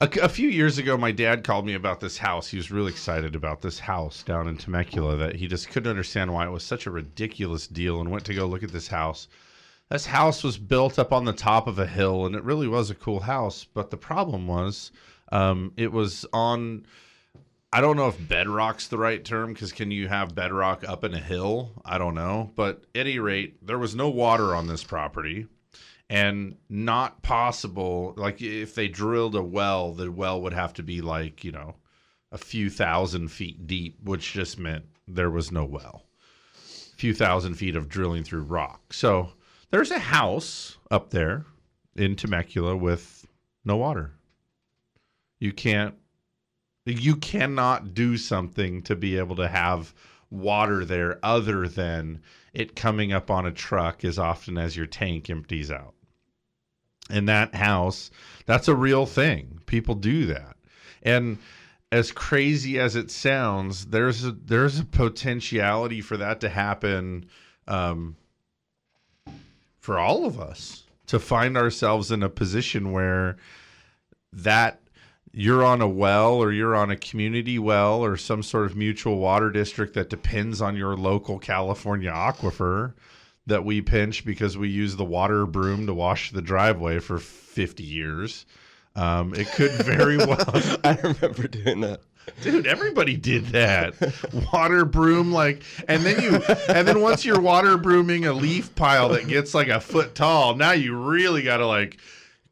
A, a few years ago, my dad called me about this house. He was really excited about this house down in Temecula that he just couldn't understand why it was such a ridiculous deal and went to go look at this house. This house was built up on the top of a hill and it really was a cool house. But the problem was um, it was on, I don't know if bedrock's the right term because can you have bedrock up in a hill? I don't know. But at any rate, there was no water on this property and not possible like if they drilled a well the well would have to be like you know a few thousand feet deep which just meant there was no well a few thousand feet of drilling through rock so there's a house up there in temecula with no water you can't you cannot do something to be able to have water there other than it coming up on a truck as often as your tank empties out. In that house that's a real thing. People do that. And as crazy as it sounds there's a there's a potentiality for that to happen um, for all of us to find ourselves in a position where that you're on a well or you're on a community well or some sort of mutual water district that depends on your local California aquifer that we pinch because we use the water broom to wash the driveway for 50 years. Um, it could very well. I remember doing that. Dude, everybody did that. Water broom, like, and then you, and then once you're water brooming a leaf pile that gets like a foot tall, now you really got to like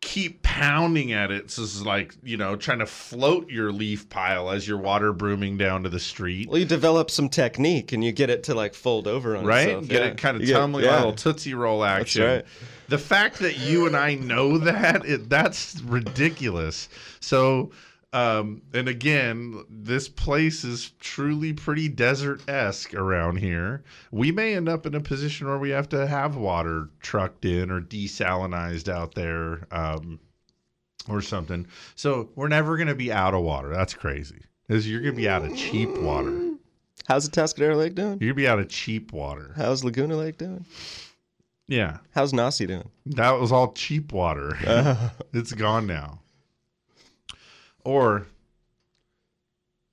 keep pounding at it. So it's like, you know, trying to float your leaf pile as you're water brooming down to the street. Well, you develop some technique and you get it to like fold over on right? itself. Get yeah. it kind of tumbling, yeah. little tootsie roll action. right. The fact that you and I know that it, that's ridiculous. So, um, and again, this place is truly pretty desert esque around here. We may end up in a position where we have to have water trucked in or desalinized out there, um, or something. So we're never going to be out of water. That's crazy. 'Cause you're going to be out of cheap water. How's the Tascadero Lake doing? You're going to be out of cheap water. How's Laguna Lake doing? Yeah. How's Naci doing? That was all cheap water. Uh, it's gone now. Or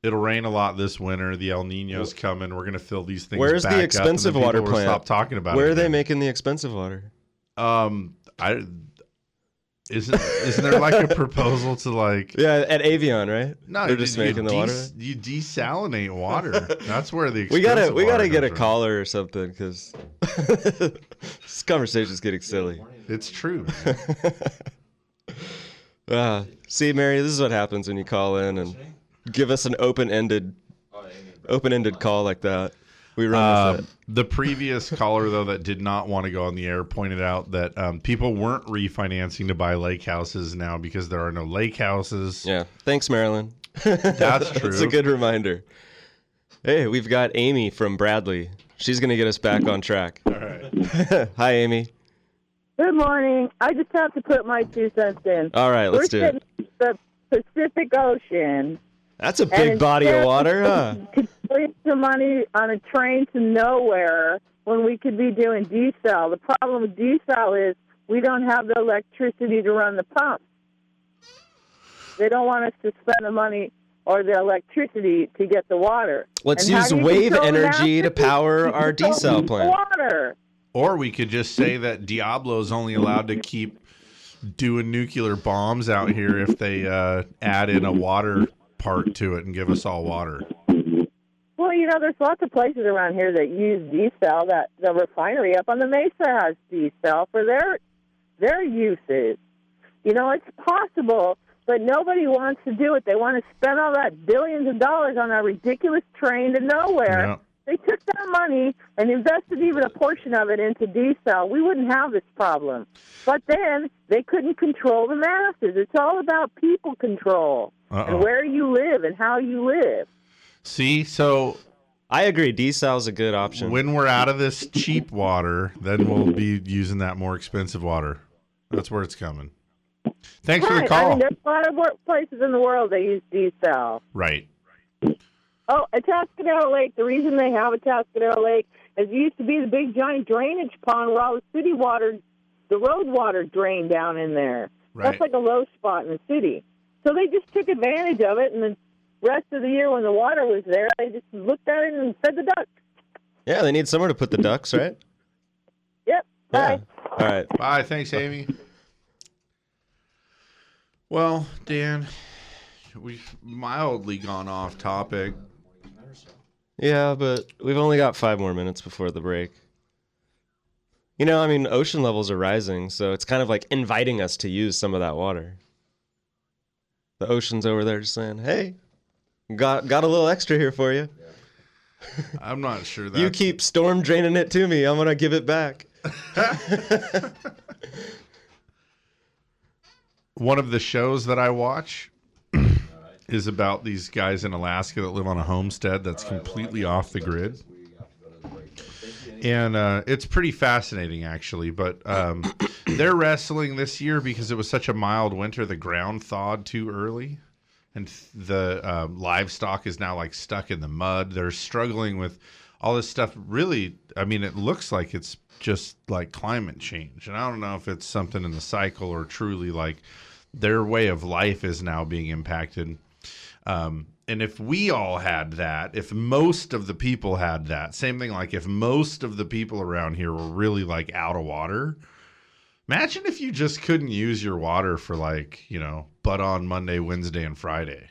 it'll rain a lot this winter. The El Nino's coming. We're gonna fill these things. Where's the expensive water plant? Stop talking about Where it. are they again. making the expensive water? Um, I isn't isn't there like a proposal to like Yeah, at Avila, right? no they're just you making the des- water. You desalinate water. That's where the We gotta we gotta get a from. caller or something because this conversation's getting silly. It's true. Uh, see, Mary, this is what happens when you call in and give us an open-ended, open-ended call like that. We run with Um, it. the previous caller, though, that did not want to go on the air, pointed out that um, people weren't refinancing to buy lake houses now because there are no lake houses. Yeah. Thanks, Marilyn. That's true. It's a good reminder. Hey, we've got Amy from Bradley. She's gonna get us back on track. All right. Hi, Amy. Good morning. I just have to put my two cents in. All right, let's We're do it. the Pacific Ocean. That's a big body of water, huh? To waste the money on a train to nowhere when we could be doing desal. The problem with desal is we don't have the electricity to run the pump. They don't want us to spend the money or the electricity to get the water. Let's And use wave energy to power our desal plant. Water. Or we could just say that Diablo's only allowed to keep doing nuclear bombs out here if they uh, add in a water part to it and give us all water. Well, you know, there's lots of places around here that use desal. That the refinery up on the Mesa has desal for their their uses. You know, it's possible, but nobody wants to do it. They want to spend all that billions of dollars on a ridiculous train to nowhere. They took that money and invested even a portion of it into desal. We wouldn't have this problem. But then they couldn't control the masses. It's all about people control Uh-oh. and where you live and how you live. See, so I agree. Desal's a good option. when we're out of this cheap water, then we'll be using that more expensive water. That's where it's coming. Thanks for the call. I mean, there's a lot of work places in the world that use desal. right. Oh, Atascadero Lake. The reason they have Atascadero Lake is it used to be the big giant drainage pond where all the city water, the road water drained down in there. Right. That's like a low spot in the city. So they just took advantage of it, and the rest of the year when the water was there, they just looked at it and fed the ducks. Yeah, they need somewhere to put the ducks, right? Yep. Yeah. Bye. All right. Bye. Thanks, Amy. Well, Dan, we've mildly gone off topic. Yeah, but we've only got five more minutes before the break. You know, I mean, ocean levels are rising, so it's kind of like inviting us to use some of that water. The ocean's over there just saying, "Hey, got got a little extra here for you. I'm not sure that You keep storm draining it to me. I'm gonna give it back." one of the shows that I watch is about these guys in Alaska that live on a homestead that's completely off the grid. And uh, it's pretty fascinating, actually. But um, they're wrestling this year because it was such a mild winter. The ground thawed too early, and the uh, livestock is now like stuck in the mud. They're struggling with all this stuff. Really, I mean, it looks like it's just like climate change, and I don't know if it's something in the cycle or truly like their way of life is now being impacted. Um, and if we all had that, if most of the people had that, same thing like if most of the people around here were really like out of water, imagine if you just couldn't use your water for like, you know, but on Monday, Wednesday, and Friday.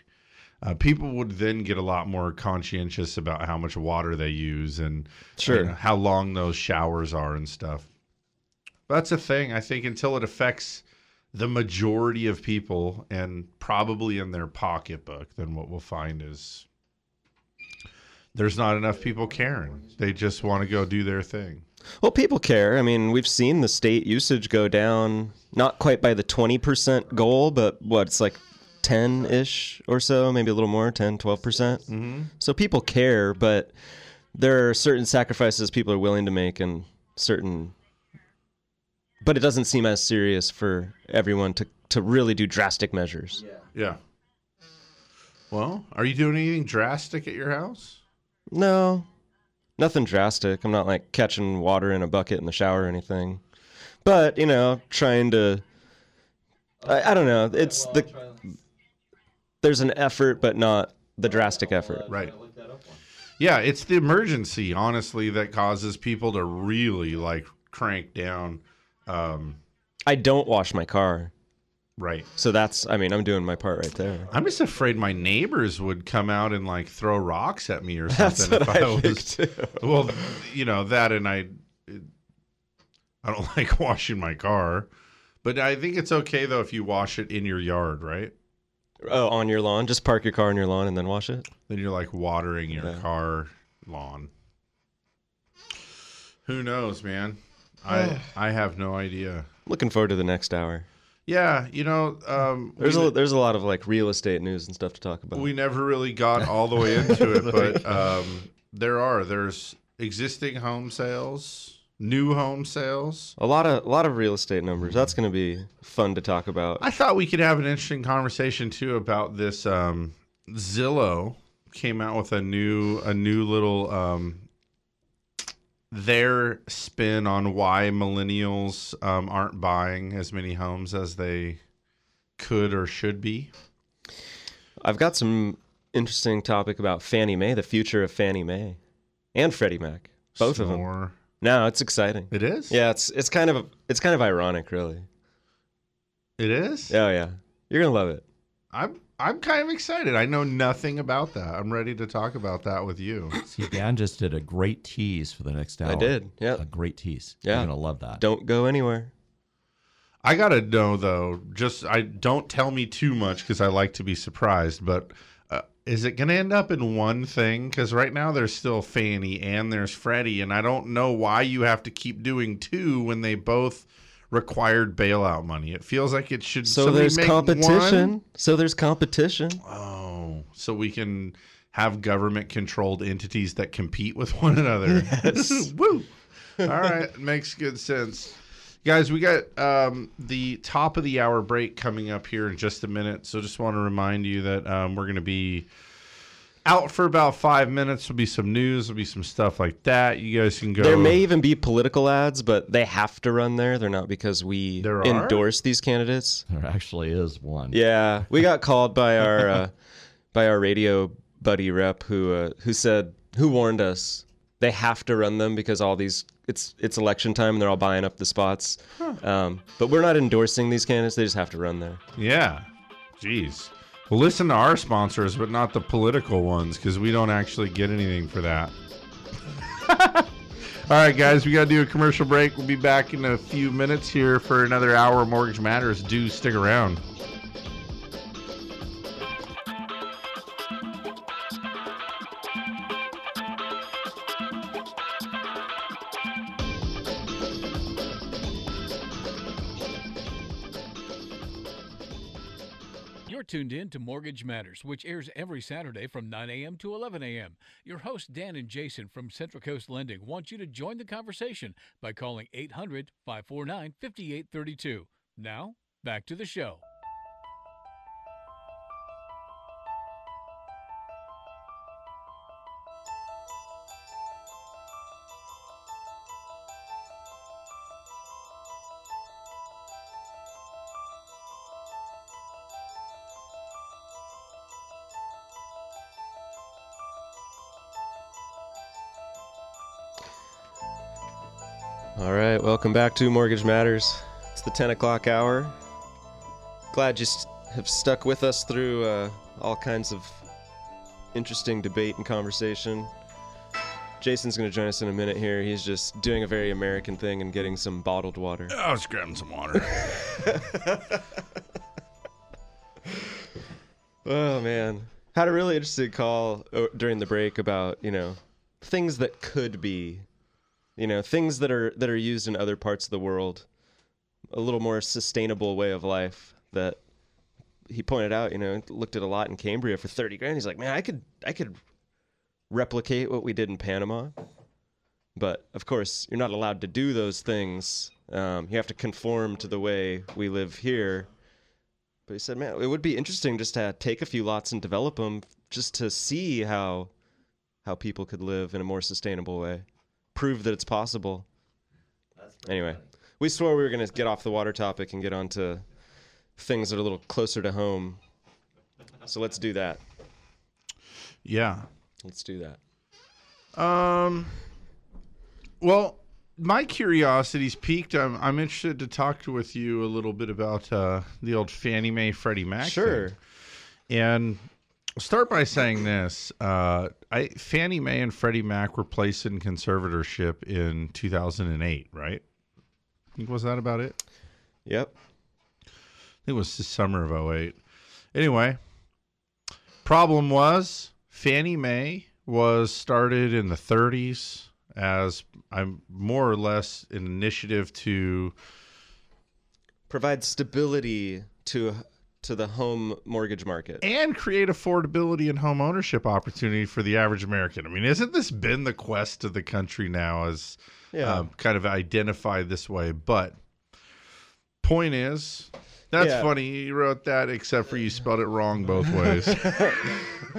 Uh, people would then get a lot more conscientious about how much water they use and Sure. you know, how long those showers are and stuff. That's a thing. I think until it affects the majority of people and probably in their pocketbook, then what we'll find is there's not enough people caring. They just want to go do their thing. Well, people care. I mean, we've seen the state usage go down, not quite by the 20% goal, but what, it's like 10 ish or so, maybe a little more, 10, 12%. percent Mhm. So people care, but there are certain sacrifices people are willing to make and certain. But it doesn't seem as serious for everyone to, to really do drastic measures. Yeah. Yeah. Well, are you doing anything drastic at your house? No, nothing drastic. I'm not like catching water in a bucket in the shower or anything. But, you know, trying to. I, I don't know. It's the. There's an effort, but not the drastic effort. Right. Yeah, it's the emergency, honestly, that causes people to really like crank down. Um, I don't wash my car. Right. So that's, I mean, I'm doing my part right there. I'm just afraid my neighbors would come out and like throw rocks at me or That's something what if I, I was. too. Well, you know that, and I, I don't like washing my car, but I think it's okay though if you wash it in your yard, right? Oh, on your lawn? Just park your car on your lawn and then wash it? Then you're like watering your Yeah. car lawn. Who knows, man? I I have no idea. Looking forward to the next hour. Yeah, you know, um, There's we, a, there's a lot of like real estate news and stuff to talk about. we never really got all the way into it, but um, there are there's existing home sales, new home sales. a lot of a lot of real estate numbers. That's going to be fun to talk about. I thought we could have an interesting conversation too about this. Um, Zillow came out with a new a new little um, their spin on why millennials um, aren't buying as many homes as they could or should be. I've got some interesting topic about Fannie Mae, the future of Fannie Mae, and Freddie Mac. Both of them. Snore. No, it's exciting. It is. Yeah, it's it's kind of it's kind of ironic, really. It is. Oh yeah, you're gonna love it. I'm I'm kind of excited. I know nothing about that. I'm ready to talk about that with you. See, Dan just did a great tease for the next hour. I did. Yeah, A great tease. Yeah. You're going to love that. don't go anywhere. I gotta know though. Just I don't tell me too much because I like to be surprised. But uh, is it gonna end up in one thing? Because right now there's still Fannie and there's Freddie, and I don't know why you have to keep doing two when they both required bailout money. It feels like it should. So there's competition. one. So there's competition. Oh, so we can have government controlled entities that compete with one another. Yes. Woo. All right, makes good sense. Guys, we got um, the top of the hour break coming up here in just a minute. So just want to remind you that um, we're going to be out for about five minutes. There'll be some news. There'll be some stuff like that. You guys can go. There may even be political ads, but they have to run there. They're not because we There endorse these candidates. There actually is one. Yeah, we got called by our uh, by our radio buddy rep who uh, who said who warned us they have to run them because all these it's it's election time and they're all buying up the spots. Um, but we're not endorsing these candidates; they just have to run there. Yeah. Jeez. Listen to our sponsors, but not the political ones, because we don't actually get anything for that. All right, guys, we got to do a commercial break. We'll be back in a few minutes here for another hour Mortgage Matters. Do stick around. Tuned in to Mortgage Matters, which airs every Saturday from 9 a.m. to 11 a.m. Your hosts, Dan and Jason from Central Coast Lending, want you to join the conversation by calling 800 549 5832. Now, back to the show. All right, welcome back to Mortgage Matters. It's the 10 o'clock hour. Glad you st- have stuck with us through uh, all kinds of interesting debate and conversation. Jason's going to join us in a minute here. He's just doing a very American thing and getting some bottled water. I was grabbing some water. Oh man, had a really interesting call uh, during the break about you know things that could be, you know things that are that are used in other parts of the world, a little more sustainable way of life that he pointed out. You know, looked at a lot in Cambria for thirty grand. He's like, man, I could I could replicate what we did in Panama, but of course you're not allowed to do those things. Um, you have to conform to the way we live here. But he said, man, it would be interesting just to take a few lots and develop them just to see how how people could live in a more sustainable way. Prove that it's possible. Anyway, we swore we were going to get off the water topic and get onto things that are a little closer to home. So let's do that. yeah. Let's do that. Um. Well, my curiosity's peaked. I'm I'm interested to talk with you a little bit about uh, the old Fannie Mae Freddie Mac. Sure. thing. And I'll start by saying this: uh, I Fannie Mae and Freddie Mac were placed in conservatorship in 2008, right? I think was that about it? Yep. I think it was the summer of 08. Anyway, problem was Fannie Mae was started in the 30s as I'm more or less an initiative to Provide stability to to the home mortgage market. and create affordability and home ownership opportunity for the average American. I mean, isn't this been the quest of the country now as Yeah. um, kind of identified this way? But point is, that's Yeah. funny. You wrote that, except for you spelled it wrong both ways.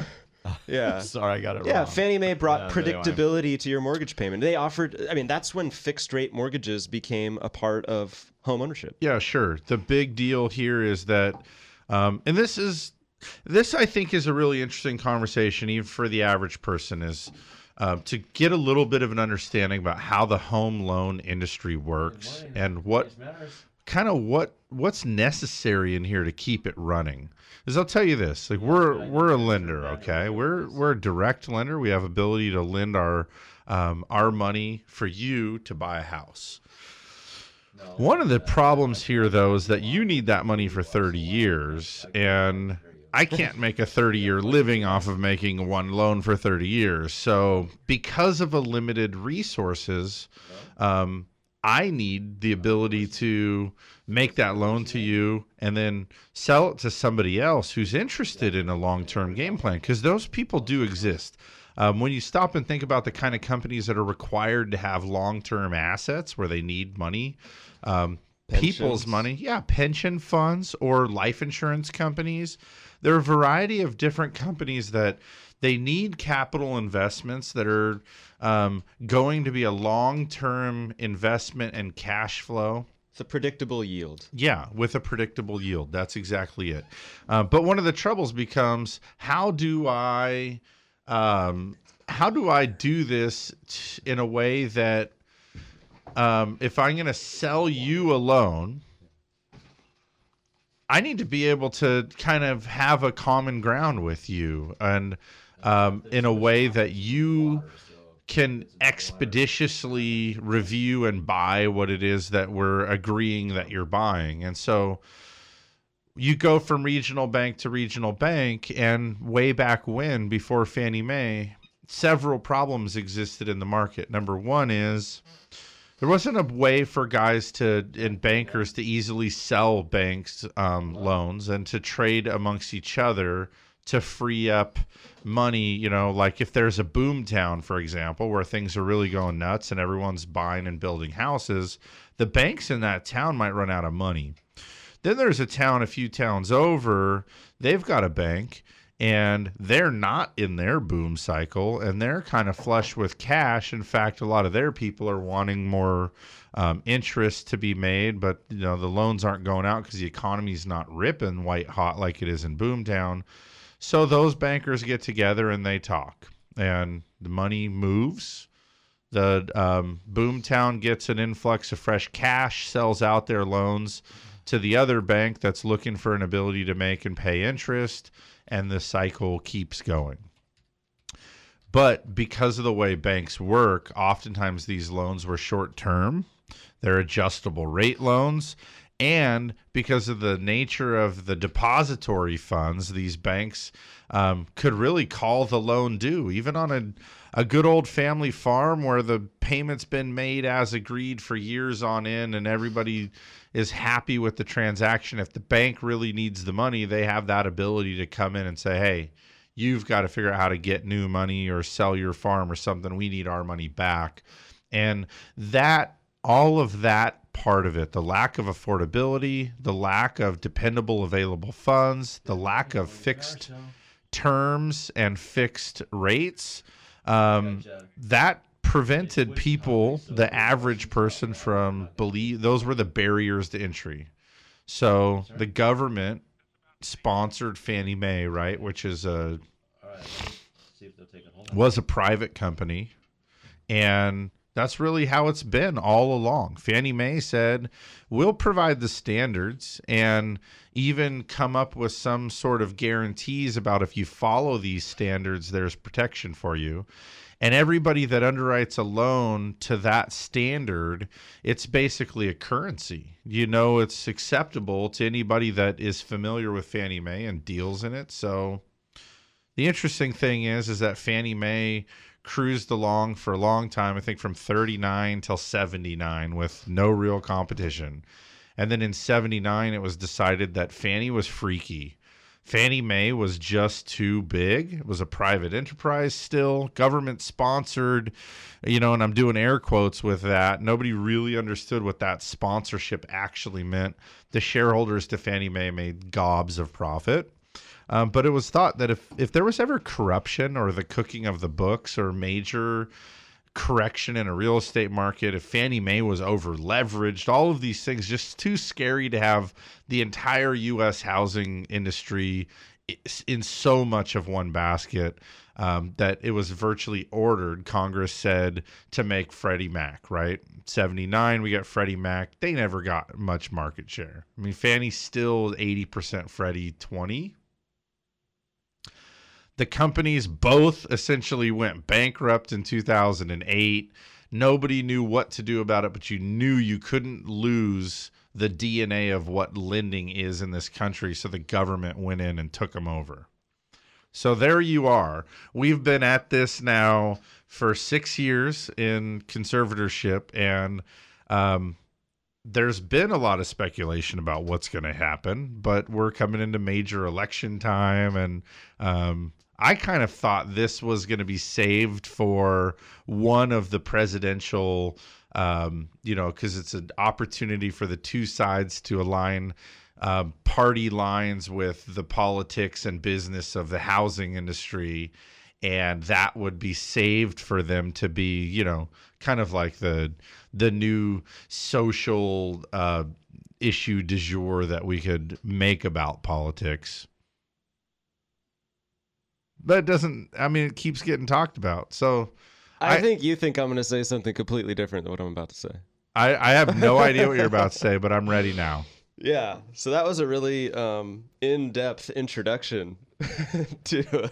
Yeah. Sorry, I got it wrong. Yeah, wrong. Fannie Mae brought Yeah, there you predictability to your mortgage payment. They offered, I mean, that's when fixed rate mortgages became a part of home ownership. Yeah, sure. The big deal here is that, um, and this is, this I think is a really interesting conversation, even for the average person, is um, to get a little bit of an understanding about how the home loan industry works and what kind of what what's necessary in here to keep it running. Because I'll tell you this, like we're we're a lender, okay? We're we're a direct lender. We have ability to lend our um, our money for you to buy a house. One of the problems here, though, is that you need that money for 30 years, and I can't make a 30 year living off of making one loan for 30 years. So, because of a limited resources, um, I need the ability to make that loan to you and then sell it to somebody else who's interested in a long term game plan because those people do exist. Um, when you stop and think about the kind of companies that are required to have long term assets where they need money, um, people's money. Yeah, pension funds or life insurance companies. There are a variety of different companies that they need capital investments that are um, going to be a long term investment and cash flow. It's a predictable yield. Yeah, with a predictable yield. That's exactly it. Uh, but one of the troubles becomes how do I, um, how do I do this t- in a way that, um, if I'm going to sell you a loan, I need to be able to kind of have a common ground with you, and um, in a way that you can expeditiously review and buy what it is that we're agreeing that you're buying. And so you go from regional bank to regional bank, and way back when, before Fannie Mae, several problems existed in the market. Number one is there wasn't a way for guys to and bankers to easily sell banks um, loans and to trade amongst each other to free up money you know like if there's a boom town for example where things are really going nuts and everyone's buying and building houses the banks in that town might run out of money then there's a town a few towns over they've got a bank and they're not in their boom cycle and they're kind of flush with cash. In fact a lot of their people are wanting more um, interest to be made but you know the loans aren't going out because the economy's not ripping white hot like it is in boomtown. So those bankers get together and they talk and the money moves. The um, boomtown gets an influx of fresh cash sells out their loans to the other bank that's looking for an ability to make and pay interest and the cycle keeps going. But because of the way banks work, oftentimes these loans were short term. They're adjustable rate loans. And because of the nature of the depository funds, these banks um, could really call the loan due, even on a, a good old family farm where the payment's been made as agreed for years on end and everybody is happy with the transaction. If the bank really needs the money, they have that ability to come in and say, hey, you've got to figure out how to get new money or sell your farm or something. We need our money back. And that, all of that part of it, the lack of affordability, the lack of dependable available funds, the lack of fixed terms and fixed rates, um, that prevented people, the average person, from believe those were the barriers to entry. So the government sponsored Fannie Mae, right, which is a was a private company, and that's really how it's been all along. Fannie Mae said, "We'll provide the standards and even come up with some sort of guarantees about if you follow these standards, there's protection for you." And everybody that underwrites a loan to that standard, it's basically a currency. You know, it's acceptable to anybody that is familiar with Fannie Mae and deals in it. So the interesting thing is, is that Fannie Mae cruised along for a long time. I think from 39 till 79 with no real competition. And then in 79, it was decided that Fannie was freaky. Fannie Mae was just too big. It was a private enterprise still, government sponsored, you know, and I'm doing air quotes with that. Nobody really understood what that sponsorship actually meant. The shareholders to Fannie Mae made gobs of profit. Um, but it was thought that if, if there was ever corruption or the cooking of the books or major correction in a real estate market, if Fannie Mae was over leveraged, all of these things just too scary to have the entire U.S. housing industry in so much of one basket um, that it was virtually ordered. Congress said to make Freddie Mac, right? 79, we got Freddie Mac. They never got much market share. I mean, Fannie's still 80% Freddie 20 the companies both essentially went bankrupt in 2008. Nobody knew what to do about it, but you knew you couldn't lose the DNA of what lending is in this country. So the government went in and took them over. So there you are. We've been at this now for six years in conservatorship, and um, there's been a lot of speculation about what's going to happen, but we're coming into major election time, and um, I kind of thought this was going to be saved for one of the presidential, um, you know, because it's an opportunity for the two sides to align uh, party lines with the politics and business of the housing industry. And that would be saved for them to be, you know, kind of like the the new social uh, issue du jour that we could make about politics. But it doesn't. I mean, it keeps getting talked about. So I, I- think you think I'm going to say something completely different than what I'm about to say. I, I have no idea what you're about to say, but I'm ready now. Yeah. So that was a really um, in-depth introduction to.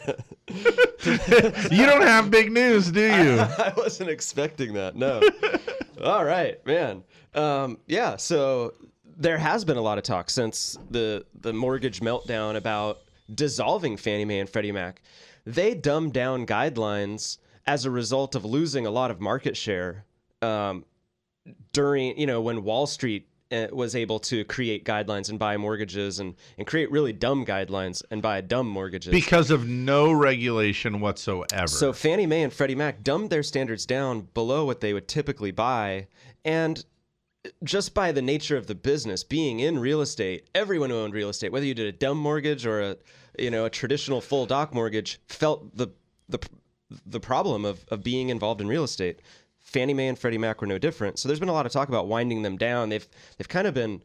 You don't have big news, do you? I wasn't expecting that. No. All right, man. Um, yeah. So there has been a lot of talk since the the mortgage meltdown about dissolving Fannie Mae and Freddie Mac. They dumbed down guidelines as a result of losing a lot of market share um, during you know when Wall Street uh, was able to create guidelines and buy mortgages and and create really dumb guidelines and buy dumb mortgages Because of no regulation whatsoever. so Fannie Mae and Freddie Mac dumbed their standards down below what they would typically buy, and just by the nature of the business, being in real estate, everyone who owned real estate, whether you did a dumb mortgage or a you know a traditional full doc mortgage, felt the the the problem of of being involved in real estate. Fannie Mae and Freddie Mac were no different. So there's been a lot of talk about winding them down. They've they've kind of been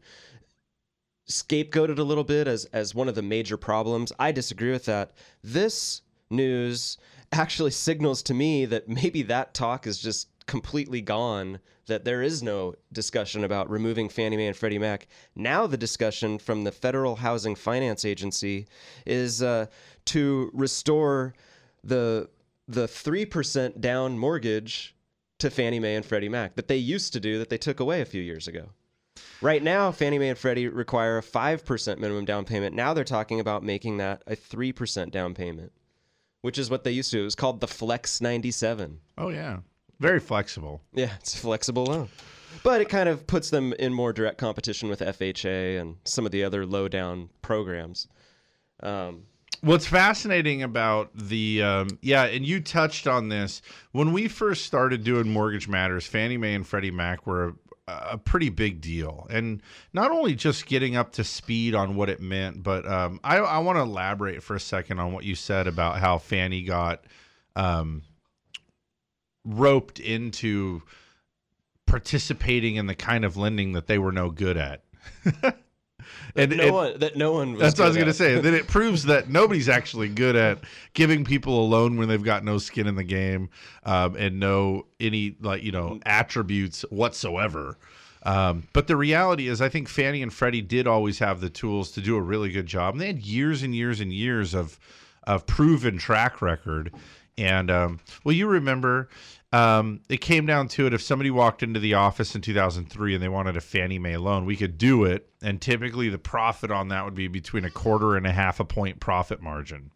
scapegoated a little bit as as one of the major problems. I disagree with that. This news actually signals to me that maybe that talk is just completely gone that there is no discussion about removing Fannie Mae and Freddie Mac. Now the discussion from the Federal Housing Finance Agency is uh, to restore the the 3% down mortgage to Fannie Mae and Freddie Mac that they used to do that they took away a few years ago. Right now, Fannie Mae and Freddie require a 5% minimum down payment. Now they're talking about making that a 3% down payment, which is what they used to. It was called the Flex 97. oh yeah, very flexible. Yeah, it's a flexible loan. But it kind of puts them in more direct competition with FHA and some of the other low down programs. Um, What's fascinating about the um, yeah, and you touched on this when we first started doing Mortgage Matters. Fannie Mae and Freddie Mac were a, a pretty big deal, and not only just getting up to speed on what it meant, but um, I, I want to elaborate for a second on what you said about how Fannie got um, roped into participating in the kind of lending that they were no good at. that, no and- one, that no one was that's what I was going to say. That it proves that nobody's actually good at giving people a loan when they've got no skin in the game um, and no any like you know attributes whatsoever. Um, but the reality is, I think Fannie and Freddie did always have the tools to do a really good job. And they had years and years and years of of proven track record. And um, well, you remember um, it came down to it. If somebody walked into the office in 2003 and they wanted a Fannie Mae loan, we could do it. And typically the profit on that would be between a quarter and a half a point profit margin.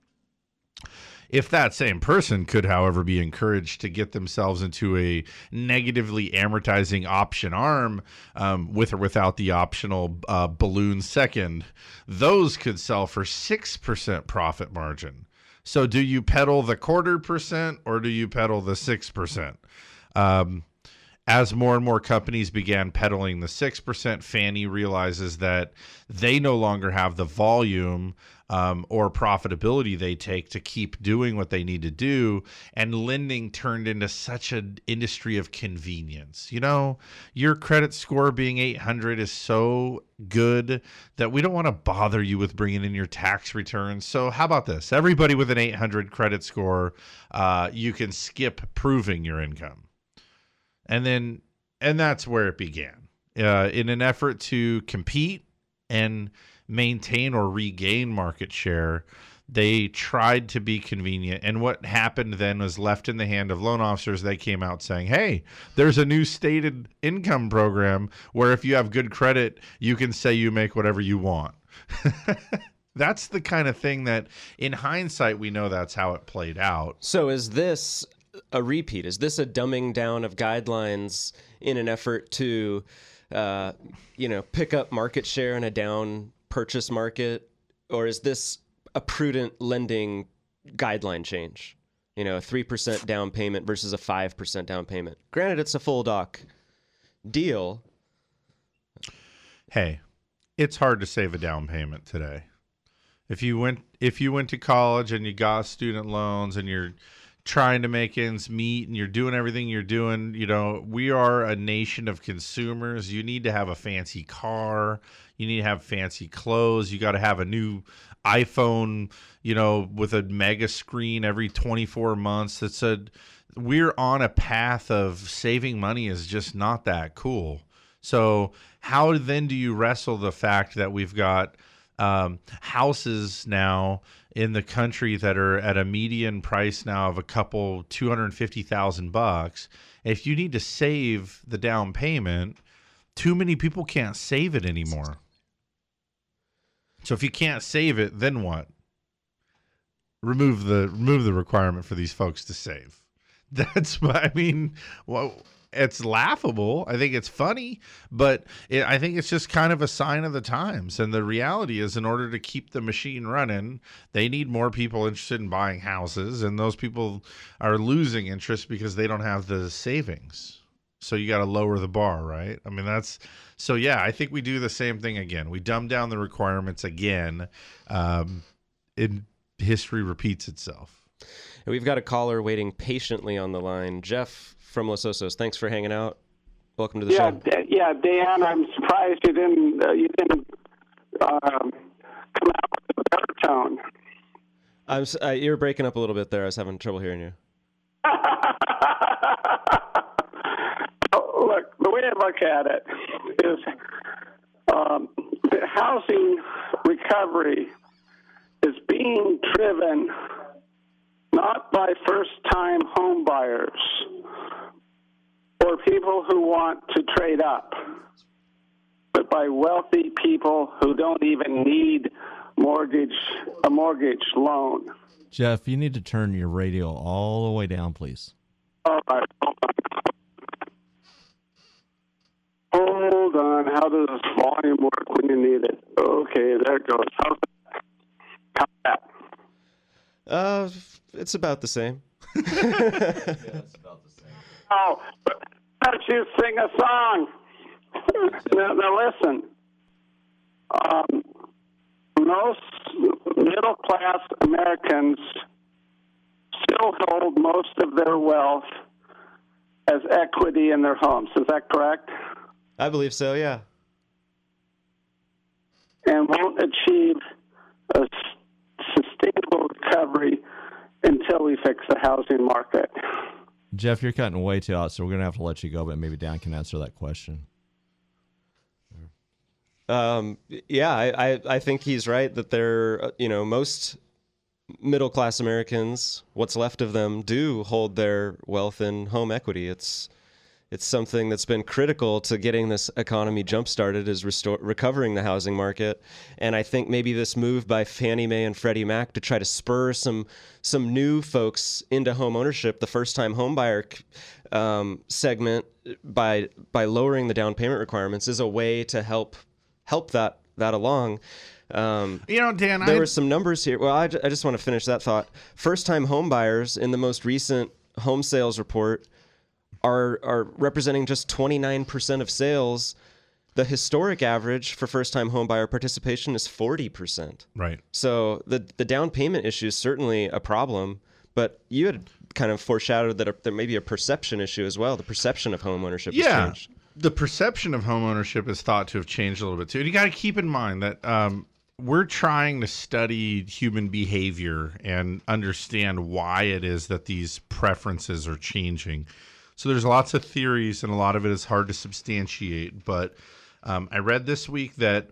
If that same person could, however, be encouraged to get themselves into a negatively amortizing option arm um, with or without the optional uh, balloon second, those could sell for 6% profit margin. So, do you pedal the quarter percent or do you pedal the 6%? Um, as more and more companies began peddling the 6%, Fannie realizes that they no longer have the volume um, or profitability they take to keep doing what they need to do. And lending turned into such an industry of convenience. You know, your credit score being 800 is so good that we don't want to bother you with bringing in your tax returns. So, how about this? Everybody with an 800 credit score, uh, you can skip proving your income and then and that's where it began uh, in an effort to compete and maintain or regain market share they tried to be convenient. And what happened then was left in the hand of loan officers they came out saying hey there's a new stated income program where if you have good credit you can say you make whatever you want. That's the kind of thing that in hindsight we know that's how it played out. So is this a repeat? Is this a dumbing down of guidelines in an effort to, uh, you know, pick up market share in a down purchase market, or is this a prudent lending guideline change. You know, a three percent down payment versus a five percent down payment. Granted, it's a full doc deal. Hey, it's hard to save a down payment today. If you went if you went to college and you got student loans and you're trying to make ends meet and you're doing everything you're doing, you know, we are a nation of consumers. You need to have a fancy car, you need to have fancy clothes, you got to have a new iPhone, you know, with a mega screen every 24 months. That's a we're on a path of saving money is just not that cool. So, how then do you wrestle the fact that we've got um, houses now in the country that are at a median price now of a couple two hundred fifty thousand bucks? If you need to save the down payment, too many people can't save it anymore. So if you can't save it, then what? Remove the remove the requirement for these folks to save. That's what I mean, well, it's laughable. I think it's funny, but it, I think it's just kind of a sign of the times. And the reality is, in order to keep the machine running, they need more people interested in buying houses, and those people are losing interest because they don't have the savings. So you got to lower the bar, right? I mean, that's so. Yeah, I think we do the same thing again. We dumb down the requirements again. Um, and history repeats itself. And we've got a caller waiting patiently on the line. Jeff from Los Osos, thanks for hanging out. Welcome to the yeah, show. D- yeah, Dan, I'm surprised you didn't uh, you didn't um, come out with a better tone. I'm, uh, you're breaking up a little bit there. I was having trouble hearing you. Oh, look, the way I look at it is um, the housing recovery is being driven not by first-time home buyers or people who want to trade up, but by wealthy people who don't even need mortgage a mortgage loan. Jeff, you need to turn your radio all the way down, please. All right, hold on. How does volume work when you need it? Okay, there it goes. How's that? How's that? Uh, it's about the same. Oh, don't you sing a song? now, now listen. Um, most middle class Americans still hold most of their wealth as equity in their homes. Is that correct? I believe so. Yeah. and won't achieve a sustainable recovery until we fix the housing market. Jeff, you're cutting way too out, so we're gonna have to let you go. But maybe Dan can answer that question. Um, yeah, I, I, I think he's right that they're, uh, you know, most middle class Americans, what's left of them, do hold their wealth in home equity. It's it's something that's been critical to getting this economy jump started is restore, recovering the housing market and i think maybe this move by fannie mae and freddie mac to try to spur some some new folks into home ownership the first time home buyer um, segment by by lowering the down payment requirements is a way to help help that that along um, You know, Dan, there I- were some numbers here. Well, I, I just want to finish that thought. First time home buyers in the most recent home sales report are are representing just 29% of sales. The historic average for first time home buyer participation is 40%. Right. So the the down payment issue is certainly a problem, but you had kind of foreshadowed that a, there may be a perception issue as well. The perception of home ownership has yeah changed. the perception of home ownership is thought to have changed a little bit too and you got to keep in mind that um, we're trying to study human behavior and understand why it is that these preferences are changing so there's lots of theories and a lot of it is hard to substantiate but um, i read this week that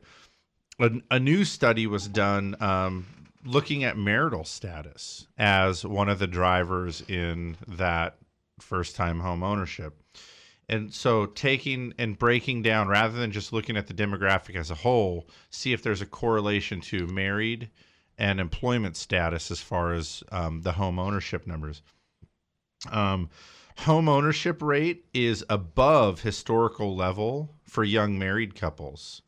a, a new study was done um, looking at marital status as one of the drivers in that first time home ownership and so taking and breaking down rather than just looking at the demographic as a whole, see if there's a correlation to married and employment status as far as um, the home ownership numbers. Um, home ownership rate is above historical level for young married couples,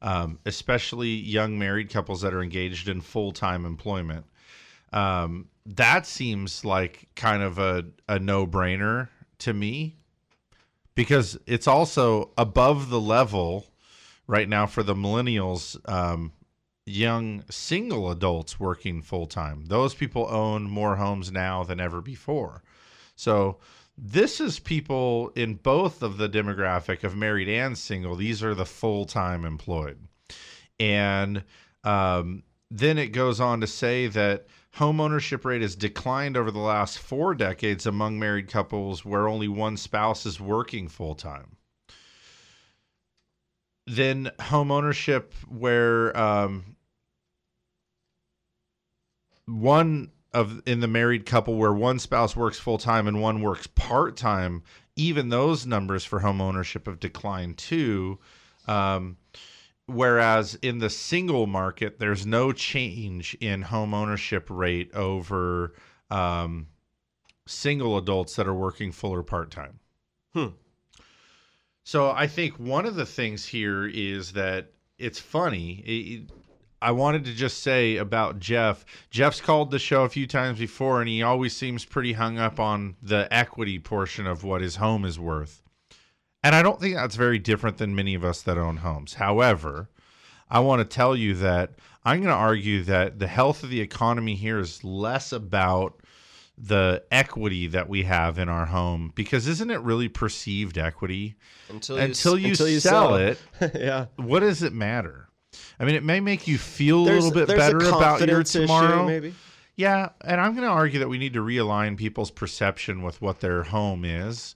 um, especially young married couples that are engaged in full time employment. Um, that seems like kind of a, a no brainer to me because it's also above the level right now for the millennials, um, young single adults working full time. Those people own more homes now than ever before. So this is people in both of the demographic of married and single. These are the full time employed. And um, then it goes on to say that home ownership rate has declined over the last four decades among married couples where only one spouse is working full time. Then home ownership where um, one of in the married couple where one spouse works full time and one works part time, even those numbers for home ownership have declined too. Um, whereas in the single market, there's no change in home ownership rate over um, single adults that are working full or part time. Hmm. So I think one of the things here is that it's funny. It, I wanted to just say about Jeff. Jeff's called the show a few times before, and he always seems pretty hung up on the equity portion of what his home is worth. And I don't think that's very different than many of us that own homes. However, I want to tell you that I'm going to argue that the health of the economy here is less about the equity that we have in our home because isn't it really perceived equity Until you, until you, until you sell, sell it yeah. what does it matter i mean it may make you feel a little bit better about your confidence issue, tomorrow. maybe. yeah and i'm going to argue that we need to realign people's perception with what their home is.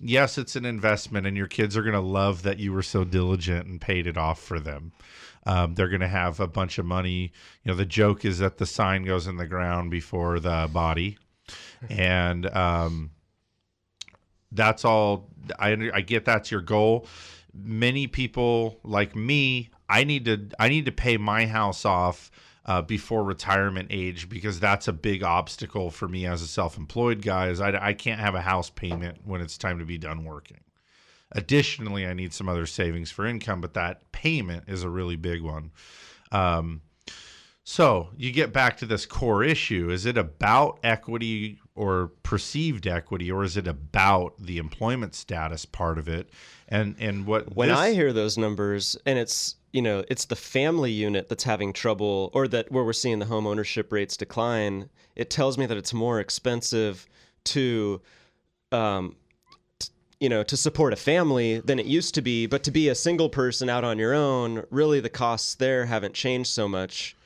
Yes it's an investment and your kids are going to love that you were so diligent and paid it off for them. Um, they're going to have a bunch of money. You know the joke is that the sign goes in the ground before the body. And um, that's all I, I get that's your goal. Many people like me i need to i need to pay my house off uh, before retirement age because that's a big obstacle for me as a self-employed guy is I, I can't have a house payment when it's time to be done working additionally i need some other savings for income but that payment is a really big one um, so you get back to this core issue. Is it about equity or perceived equity, or is it about the employment status part of it? And and what when this- I hear those numbers, and it's you know it's the family unit that's having trouble, or that where we're seeing the home ownership rates decline, it tells me that it's more expensive to, um, you know, to support a family than it used to be. But to be a single person out on your own, really the costs there haven't changed so much.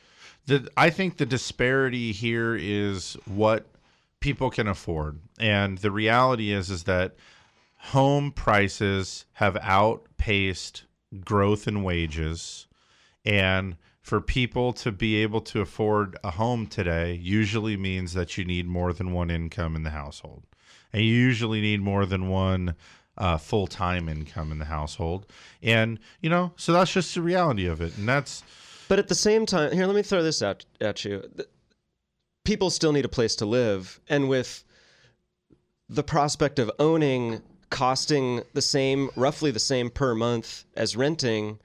the I think the disparity here is what people can afford. And the reality is is that home prices have outpaced growth in wages and for people to be able to afford a home today usually means that you need more than one income in the household. And you usually need more than one uh, full time income in the household. And, you know, so that's just the reality of it. And that's, But at the same time, here, let me throw this out at you. People still need a place to live, and with the prospect of owning costing the same, roughly the same per month as renting,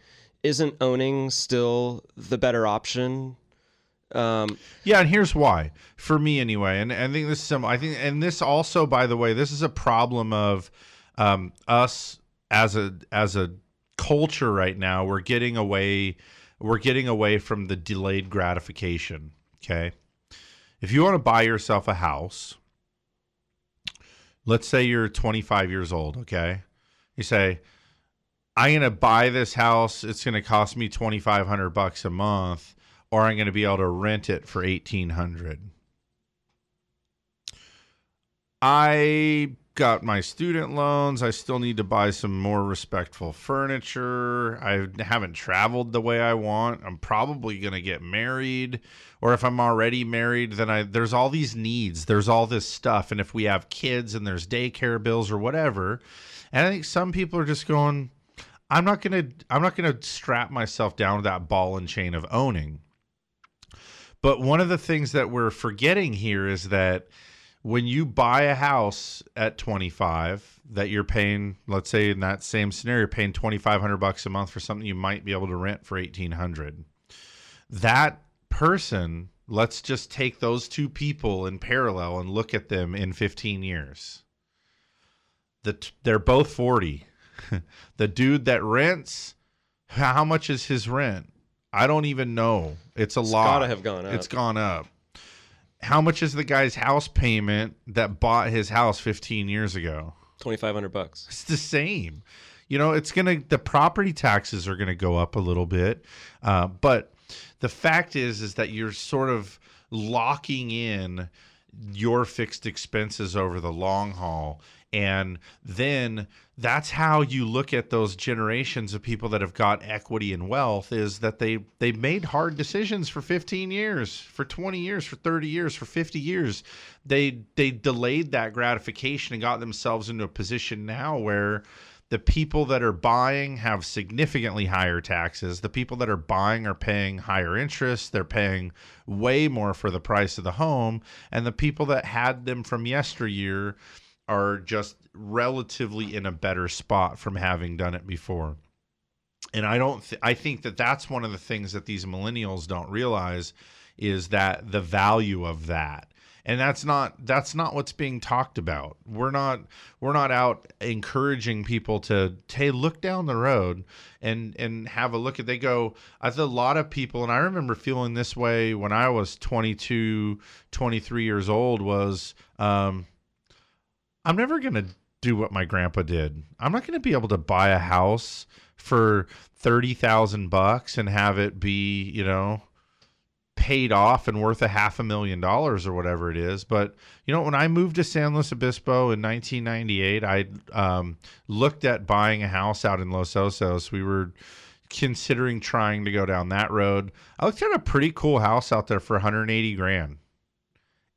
isn't owning still the better option? Um, Yeah, and here's why. For me, anyway, and, and I think this is some. I think, and this also, by the way, this is a problem of um, us as a as a culture right now. We're getting away. We're getting away from the delayed gratification. Okay, if you want to buy yourself a house, let's say you're 25 years old. Okay, you say, I'm gonna buy this house. It's gonna cost me 2,500 bucks a month or I'm going to be able to rent it for 1800 I got my student loans. I still need to buy some more respectful furniture. I haven't traveled the way I want. I'm probably going to get married or if I'm already married then I there's all these needs. There's all this stuff and if we have kids and there's daycare bills or whatever. And I think some people are just going I'm not going to I'm not going to strap myself down to that ball and chain of owning. But one of the things that we're forgetting here is that when you buy a house at 25 that you're paying let's say in that same scenario paying 2500 bucks a month for something you might be able to rent for 1800 that person let's just take those two people in parallel and look at them in 15 years. The t- they're both 40. the dude that rents, how much is his rent? I don't even know. It's a It's lot. gotta have gone up. It's gone up. How much is the guy's house payment that bought his house 15 years ago? 2500 bucks. It's the same. You know, it's going to, the property taxes are going to go up a little bit. Uh, but the fact is, is that you're sort of locking in your fixed expenses over the long haul. And then that's how you look at those generations of people that have got equity and wealth is that they they made hard decisions for 15 years, for 20 years, for 30 years, for 50 years. They they delayed that gratification and got themselves into a position now where the people that are buying have significantly higher taxes. The people that are buying are paying higher interest. They're paying way more for the price of the home. And the people that had them from yesteryear are just relatively in a better spot from having done it before. And I don't th- I think that that's one of the things that these millennials don't realize is that the value of that and that's not that's not what's being talked about we're not we're not out encouraging people to hey look down the road and and have a look at they go i think a lot of people and i remember feeling this way when i was 22 23 years old was um i'm never going to do what my grandpa did i'm not going to be able to buy a house for 30,000 bucks and have it be you know paid off and worth a half a million dollars or whatever it is. But you know, when I moved to San Luis Obispo in 1998, I um, looked at buying a house out in Los Osos. We were considering trying to go down that road. I looked at a pretty cool house out there for 180 grand,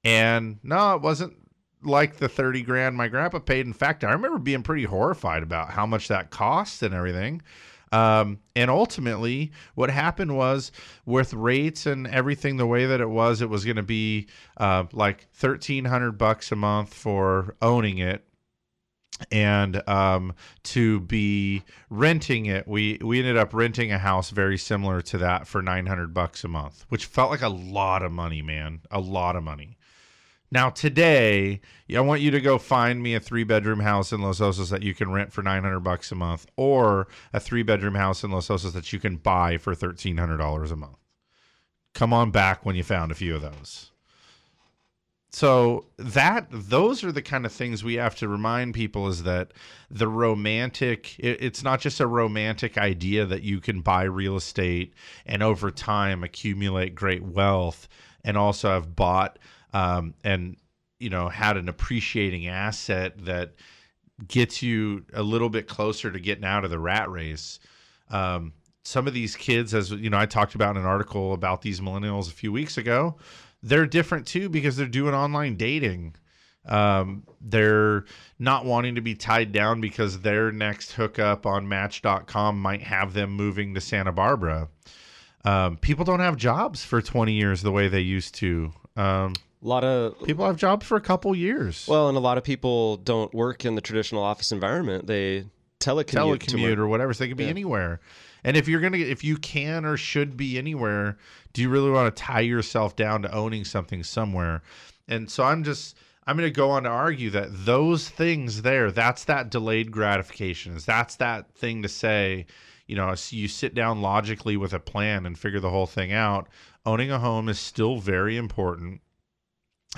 and no, it wasn't like the 30 grand my grandpa paid. In fact, I remember being pretty horrified about how much that cost and everything. Um, and ultimately, what happened was with rates and everything the way that it was, it was going to be uh, like thirteen hundred bucks a month for owning it, and um, to be renting it, we we ended up renting a house very similar to that for nine hundred bucks a month, which felt like a lot of money, man, a lot of money. Now today, I want you to go find me a three bedroom house in Los Osos that you can rent for nine hundred bucks a month, or a three bedroom house in Los Osos that you can buy for thirteen hundred dollars a month. Come on back when you found a few of those. So that those are the kind of things we have to remind people is that the romantic it, it's not just a romantic idea that you can buy real estate and over time accumulate great wealth and also have bought um, and you know had an appreciating asset that gets you a little bit closer to getting out of the rat race. Um, some of these kids, as you know, I talked about in an article about these millennials a few weeks ago. They're different too because they're doing online dating. Um, they're not wanting to be tied down because their next hookup on Match.com might have them moving to Santa Barbara. Um, people don't have jobs for 20 years the way they used to. Um, A lot of people have jobs for a couple years. Well, and a lot of people don't work in the traditional office environment. They telecommute, telecommute or whatever. So they could be Yeah. anywhere. And if you're gonna, if you can or should be anywhere, do you really want to tie yourself down to owning something somewhere? And so I'm just, I'm gonna go on to argue that those things there, that's that delayed gratification. Is that's that thing to say, you know, you sit down logically with a plan and figure the whole thing out. Owning a home is still very important.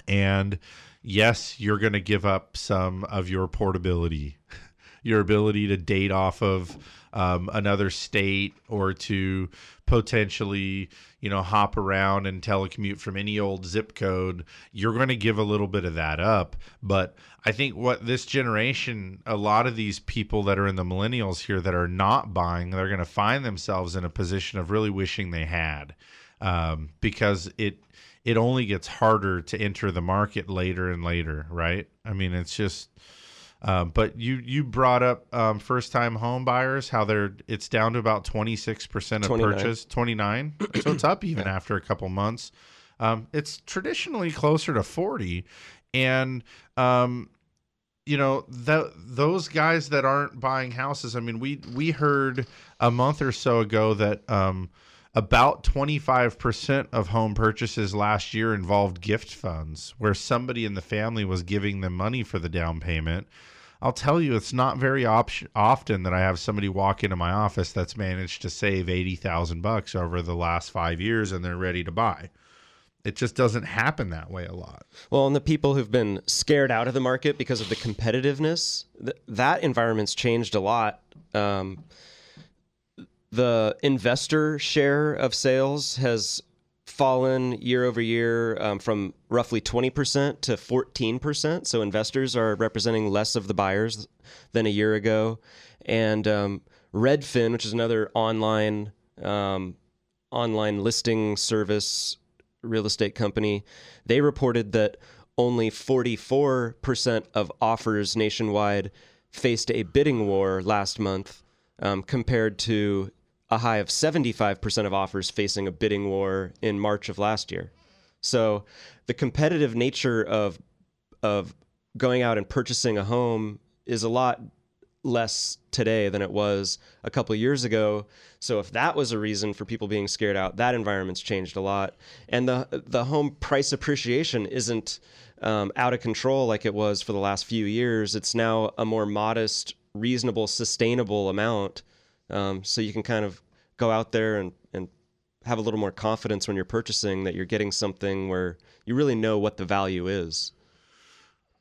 And yes, you're going to give up some of your portability, your ability to date off of um, another state or to potentially, you know, hop around and telecommute from any old zip code. You're going to give a little bit of that up. But I think what this generation, a lot of these people that are in the millennials here that are not buying, they're going to find themselves in a position of really wishing they had um, because it it only gets harder to enter the market later and later, right? I mean, it's just. Uh, but you you brought up um, first time home buyers how they're it's down to about 26% of 29. purchase 29 so it's up even after a couple months um, it's traditionally closer to 40 and um, you know that those guys that aren't buying houses i mean we we heard a month or so ago that um, about 25% of home purchases last year involved gift funds where somebody in the family was giving them money for the down payment. I'll tell you, it's not very op- often that I have somebody walk into my office that's managed to save 80,000 bucks over the last five years and they're ready to buy. It just doesn't happen that way a lot. Well, and the people who've been scared out of the market because of the competitiveness, th- that environment's changed a lot. Um, the investor share of sales has fallen year over year um, from roughly 20% to 14%. So investors are representing less of the buyers than a year ago. And um, Redfin, which is another online um, online listing service real estate company, they reported that only 44% of offers nationwide faced a bidding war last month, um, compared to a high of 75% of offers facing a bidding war in March of last year. So the competitive nature of of going out and purchasing a home is a lot less today than it was a couple years ago. So if that was a reason for people being scared out, that environment's changed a lot. And the the home price appreciation isn't um, out of control like it was for the last few years. It's now a more modest, reasonable, sustainable amount. Um, so you can kind of go out there and, and have a little more confidence when you're purchasing that you're getting something where you really know what the value is.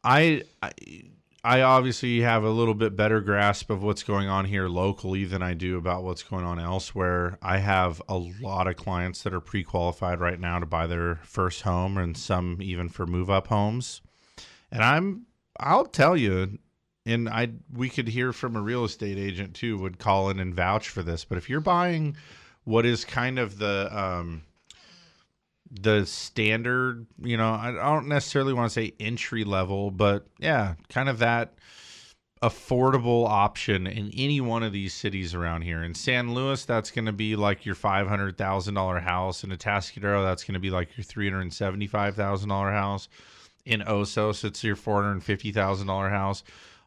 I, I I obviously have a little bit better grasp of what's going on here locally than I do about what's going on elsewhere. I have a lot of clients that are pre-qualified right now to buy their first home and some even for move-up homes. And I'm I'll tell you and I we could hear from a real estate agent too would call in and vouch for this, but if you're buying what is kind of the um the standard, you know, I don't necessarily want to say entry level, but yeah, kind of that affordable option in any one of these cities around here. In San Luis, that's going to be like your five hundred thousand dollar house. In Atascadero, that's going to be like your three hundred seventy five thousand dollar house. In Osos, it's your four hundred fifty thousand dollar house.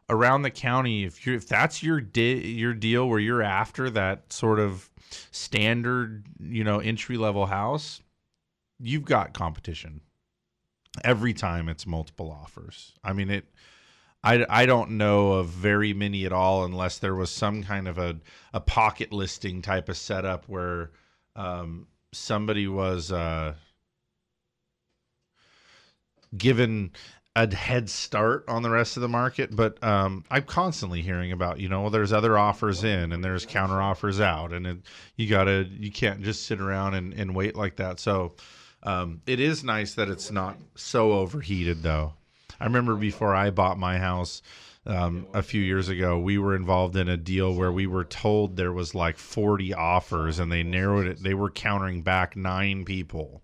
Around the county, if you if that's your di- your deal where you're after that sort of standard, you know, entry level house, you've got competition. Every time it's multiple offers. I mean it I, I don't know of very many at all unless there was some kind of a, a pocket listing type of setup where um, somebody was uh, given a head start on the rest of the market. But um, I'm constantly hearing about, you know, well, there's other offers in and there's counter offers out, and it, you gotta you can't just sit around and, and wait like that. So um, it is nice that it's not so overheated, though. I remember before I bought my house um, a few years ago, we were involved in a deal where we were told there was like 40 offers, and they narrowed it. They were countering back nine people,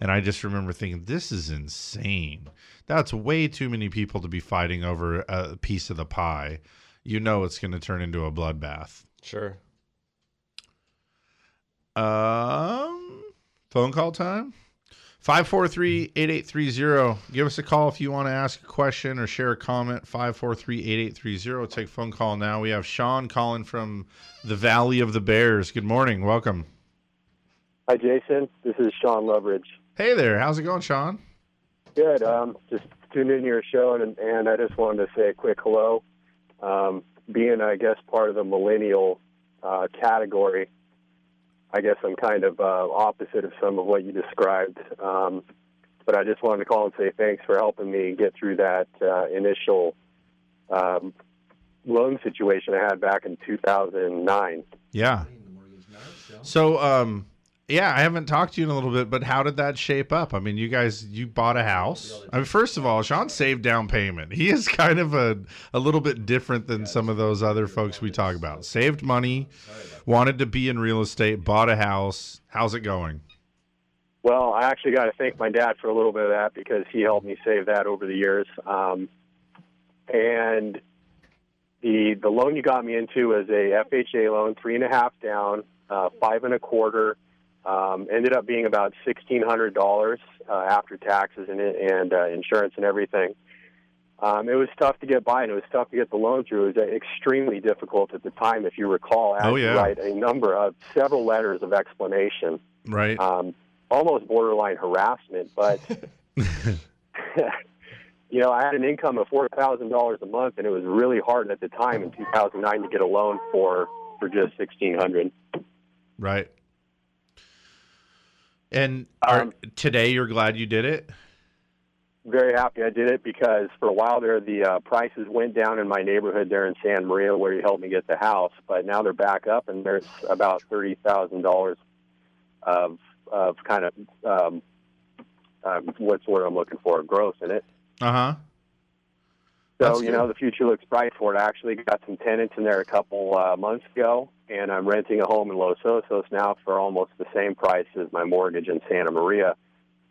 and I just remember thinking, this is insane. That's way too many people to be fighting over a piece of the pie. You know, it's going to turn into a bloodbath. Sure. Um, phone call time. 543-8830. Give us a call if you want to ask a question or share a comment. 543-8830. Take phone call now. We have Sean calling from the Valley of the Bears. Good morning. Welcome. Hi, Jason. This is Sean Loveridge. Hey there. How's it going, Sean? Good. Um, just tuned in your show, and, and I just wanted to say a quick hello. Um, being, I guess, part of the millennial uh, category, I guess I'm kind of uh, opposite of some of what you described. Um, but I just wanted to call and say thanks for helping me get through that uh, initial um, loan situation I had back in 2009. Yeah. So, um, yeah, I haven't talked to you in a little bit, but how did that shape up? I mean, you guys, you bought a house. I mean, first of all, Sean saved down payment. He is kind of a, a little bit different than some of those other folks we talk about. Saved money, wanted to be in real estate, bought a house. How's it going? Well, I actually got to thank my dad for a little bit of that because he helped me save that over the years. Um, and the the loan you got me into was a FHA loan, three and a half down, uh, five and a quarter. Um, ended up being about sixteen hundred dollars uh, after taxes and and uh, insurance and everything. um, it was tough to get by, and it was tough to get the loan through. It was extremely difficult at the time, if you recall. I Oh, yeah. write a number of several letters of explanation, Right. um, almost borderline harassment. But you know, I had an income of four thousand dollars a month, and it was really hard at the time in 2009 to get a loan for for just sixteen hundred. Right. And are, Um, today you're glad you did it? very happy I did it because for a while there the uh, prices went down in my neighborhood there in Santa Maria where you helped me get the house, but now they're back up and there's about thirty thousand dollars of of kind of um, uh, what's the word I'm looking for growth in it. Uh huh. So That's you good. know the future looks bright for it. I actually got some tenants in there a couple uh, months ago, and I'm renting a home in Los Osos now for almost the same price as my mortgage in Santa Maria.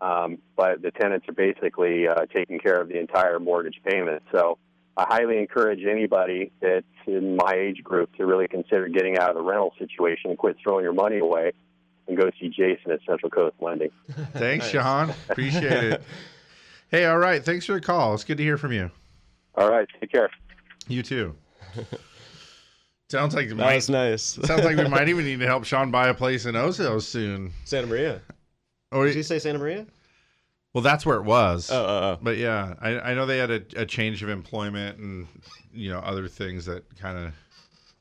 Um, but the tenants are basically uh, taking care of the entire mortgage payment. So I highly encourage anybody that's in my age group to really consider getting out of the rental situation and quit throwing your money away and go see Jason at Central Coast Lending. Thanks, Sean. Appreciate it. Hey, all right. Thanks for the call. It's good to hear from you. All right, take care. You too. Sounds like That might, nice. sounds like we might even need to help Sean buy a place in Osos soon. Santa Maria. Or Did you say Santa Maria? well, that's where it was. Oh, oh, oh. But yeah, I, I know they had a, a change of employment and you know other things that kind of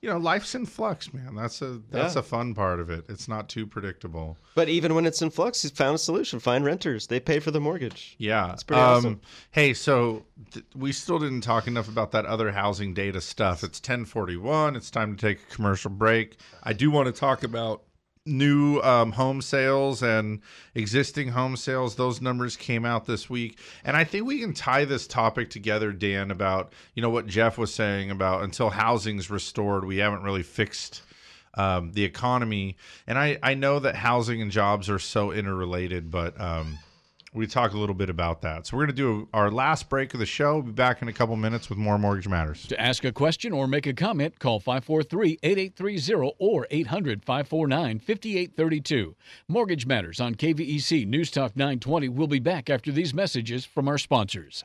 you know life's in flux, man. That's a that's Yeah. a fun part of it. It's not too predictable. But even when it's in flux, he's found a solution. Find renters. They pay for the mortgage. Yeah. It's pretty um, awesome. Hey, so th- we still didn't talk enough about that other housing data stuff. It's 1041. It's time to take a commercial break. I do want to talk about new um, home sales and existing home sales. Those numbers came out this week. And I think we can tie this topic together, Dan, about, you know, what Jeff was saying about until housing's restored, we haven't really fixed um, the economy. And I, I know that housing and jobs are so interrelated, but um, we talk a little bit about that. So we're going to do our last break of the show. We'll be back in a couple minutes with more Mortgage Matters. To ask a question or make a comment, call 543 8830 or 800 549 5832. Mortgage Matters on KVEC News Talk 920 will be back after these messages from our sponsors.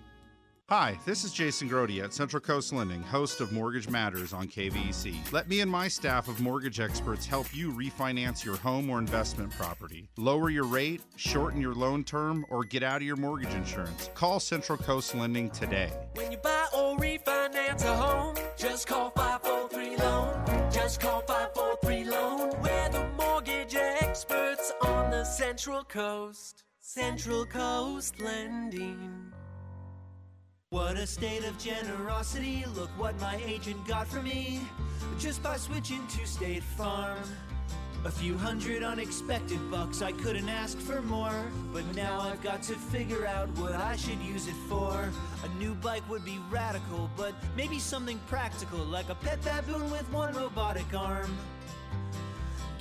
Hi, this is Jason Grote at Central Coast Lending, host of Mortgage Matters on KVEC. Let me and my staff of mortgage experts help you refinance your home or investment property. Lower your rate, shorten your loan term, or get out of your mortgage insurance. Call Central Coast Lending today. When you buy or refinance a home, just call 543 Loan. Just call 543 Loan. We're the mortgage experts on the Central Coast. Central Coast Lending. What a state of generosity. Look what my agent got for me just by switching to State Farm. A few hundred unexpected bucks, I couldn't ask for more. But now I've got to figure out what I should use it for. A new bike would be radical, but maybe something practical, like a pet baboon with one robotic arm.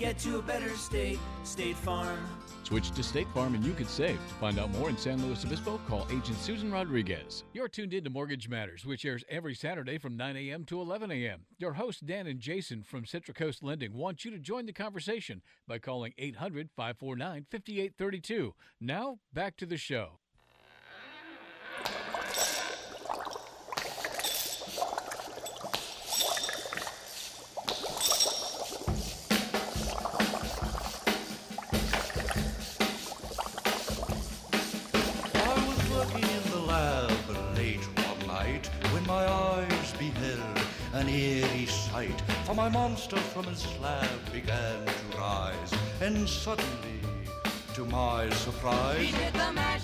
Get to a better state, State Farm. Switch to State Farm and you could save. To find out more in San Luis Obispo, call Agent Susan Rodriguez. You're tuned in to Mortgage Matters, which airs every Saturday from 9 a.m. to 11 a.m. Your hosts, Dan and Jason from Central Coast Lending, want you to join the conversation by calling 800 549 5832. Now, back to the show. For my monster from his slab began to rise, and suddenly, to my surprise, He did the mash,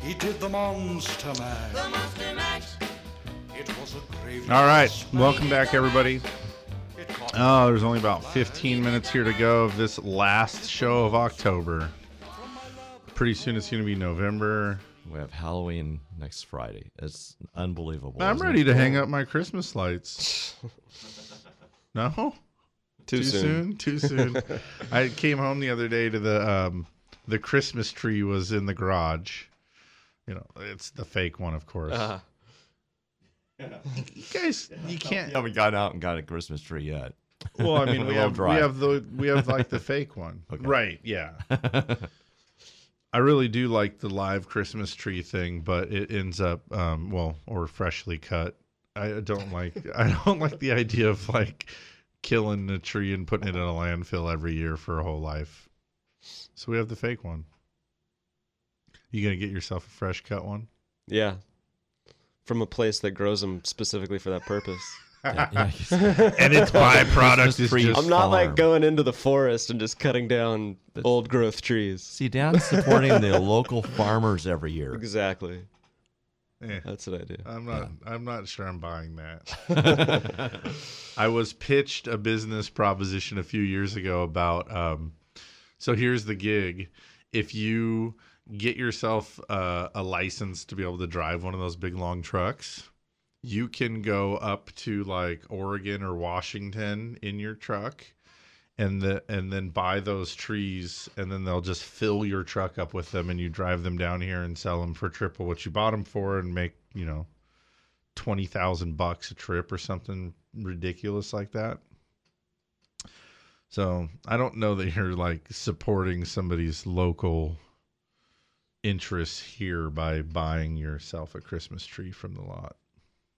he did the monster mash. the monster mash. It was a gravy. All right, welcome back, everybody. Oh, there's only about 15 minutes here to go of this last show of October. Pretty soon it's going to be November. We have Halloween next Friday. It's unbelievable. I'm ready it? to hang up my Christmas lights. No? Too soon. Too soon. I came home the other day to the um the Christmas tree was in the garage. You know, it's the fake one, of course. Uh, You guys, you can't. We haven't gone out and got a Christmas tree yet. Well, I mean, we We'll have we have the we have like the fake one, Okay. right? Yeah. I really do like the live Christmas tree thing, but it ends up um, well or freshly cut. I don't like I don't like the idea of like killing a tree and putting it in a landfill every year for a whole life. So we have the fake one. You gonna get yourself a fresh cut one? yeah. From a place that grows them specifically for that purpose. Yeah, yeah. And its byproduct is tree just I'm not like farm. going into the forest and just cutting down old growth trees. See, Dan's supporting the local farmers every year. Exactly. Eh. That's what I do. I'm not. I'm not sure I'm buying that. I was pitched a business proposition a few years ago about. Um, so here's the gig: if you get yourself uh, a license to be able to drive one of those big long trucks, you can go up to like Oregon or Washington in your truck. And the and then buy those trees, and then they'll just fill your truck up with them, and you drive them down here and sell them for triple what you bought them for, and make you know twenty thousand bucks a trip or something ridiculous like that. So I don't know that you're like supporting somebody's local interests here by buying yourself a Christmas tree from the lot.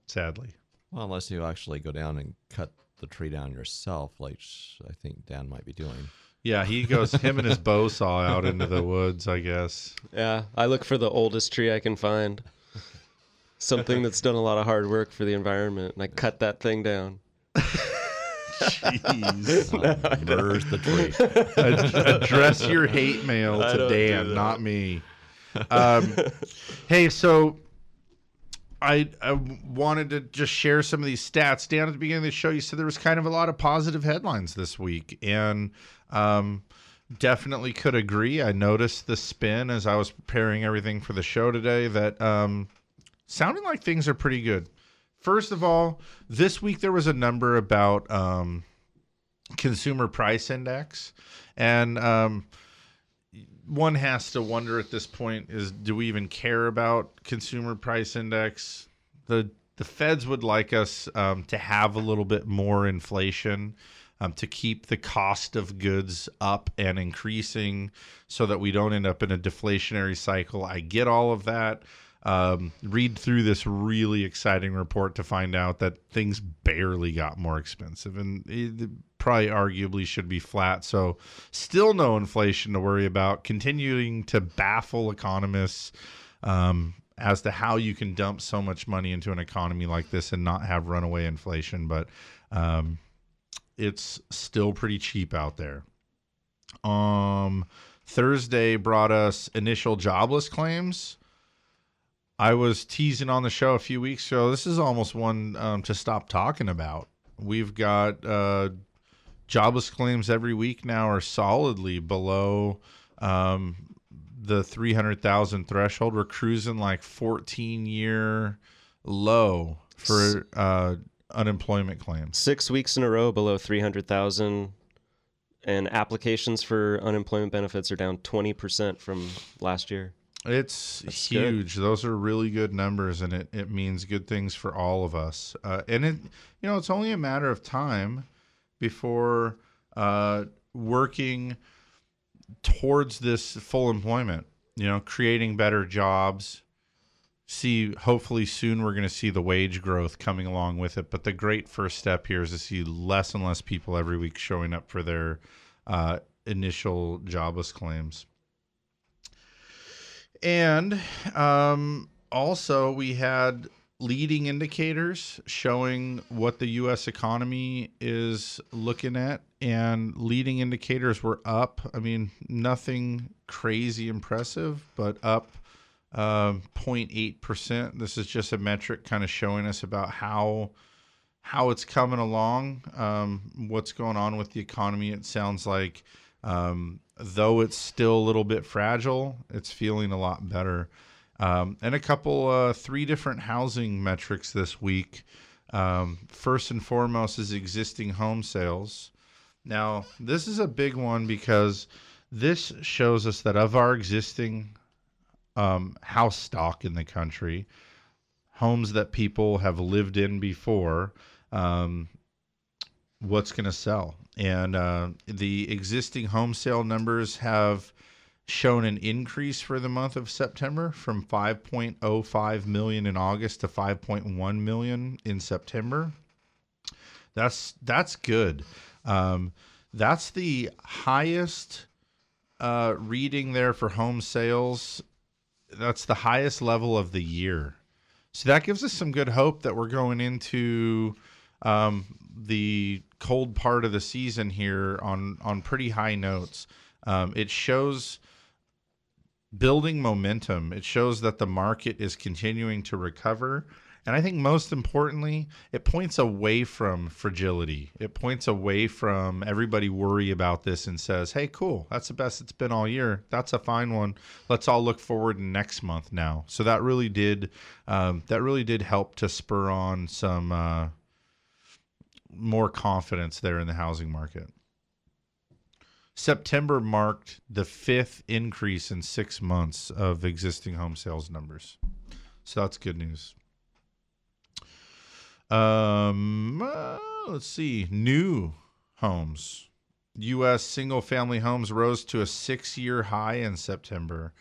Sadly. Well, unless you actually go down and cut the tree down yourself, like I think Dan might be doing. Yeah, he goes him and his bow saw out into the woods, I guess. Yeah, I look for the oldest tree I can find. Something that's done a lot of hard work for the environment, and I cut that thing down. Jeez. Where's the tree? Ad- address your hate mail to Dan, not me. Um, hey, so I, I wanted to just share some of these stats. Dan, at the beginning of the show, you said there was kind of a lot of positive headlines this week, and um, definitely could agree. I noticed the spin as I was preparing everything for the show today that um, sounding like things are pretty good. First of all, this week there was a number about um, consumer price index, and um, one has to wonder at this point is do we even care about consumer price index? The the feds would like us um, to have a little bit more inflation um, to keep the cost of goods up and increasing so that we don't end up in a deflationary cycle. I get all of that um, read through this really exciting report to find out that things barely got more expensive and it probably arguably should be flat. So, still no inflation to worry about. Continuing to baffle economists um, as to how you can dump so much money into an economy like this and not have runaway inflation. But um, it's still pretty cheap out there. Um, Thursday brought us initial jobless claims. I was teasing on the show a few weeks ago. This is almost one um, to stop talking about. We've got uh, jobless claims every week now are solidly below um, the 300,000 threshold. We're cruising like 14 year low for uh, unemployment claims. Six weeks in a row below 300,000, and applications for unemployment benefits are down 20% from last year. It's That's good. huge. Those are really good numbers, and it, it means good things for all of us. Uh, and it, you know, it's only a matter of time before uh, working towards this full employment. You know, creating better jobs. See, hopefully soon we're going to see the wage growth coming along with it. But the great first step here is to see less and less people every week showing up for their uh, initial jobless claims. And um, also, we had leading indicators showing what the U.S. economy is looking at, and leading indicators were up. I mean, nothing crazy impressive, but up um, 0.8 percent. This is just a metric kind of showing us about how how it's coming along, um, what's going on with the economy. It sounds like, um, though it's still a little bit fragile, it's feeling a lot better. Um, and a couple, uh, three different housing metrics this week. Um, first and foremost is existing home sales. Now, this is a big one because this shows us that of our existing um, house stock in the country, homes that people have lived in before, um, what's going to sell. And uh, the existing home sale numbers have shown an increase for the month of September from 5.05 million in August to 5.1 million in September. That's that's good. Um, that's the highest uh, reading there for home sales. That's the highest level of the year. So that gives us some good hope that we're going into um, the cold part of the season here on on pretty high notes. Um, it shows building momentum. It shows that the market is continuing to recover. And I think most importantly, it points away from fragility. It points away from everybody worry about this and says, "Hey, cool, that's the best it's been all year. That's a fine one. Let's all look forward next month now." So that really did um, that really did help to spur on some uh, more confidence there in the housing market. September marked the fifth increase in six months of existing home sales numbers. So that's good news. Um, uh, let's see. New homes. U.S. single family homes rose to a six year high in September.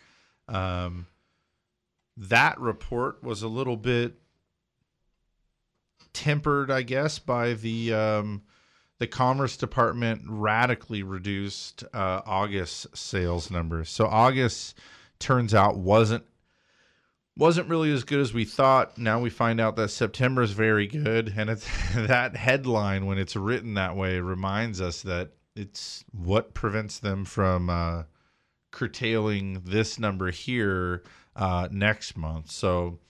Um, that report was a little bit tempered, I guess, by the um, the Commerce Department radically reduced uh, August sales numbers. So August turns out wasn't wasn't really as good as we thought. Now we find out that September is very good, and it's that headline when it's written that way reminds us that it's what prevents them from uh, curtailing this number here uh, next month. So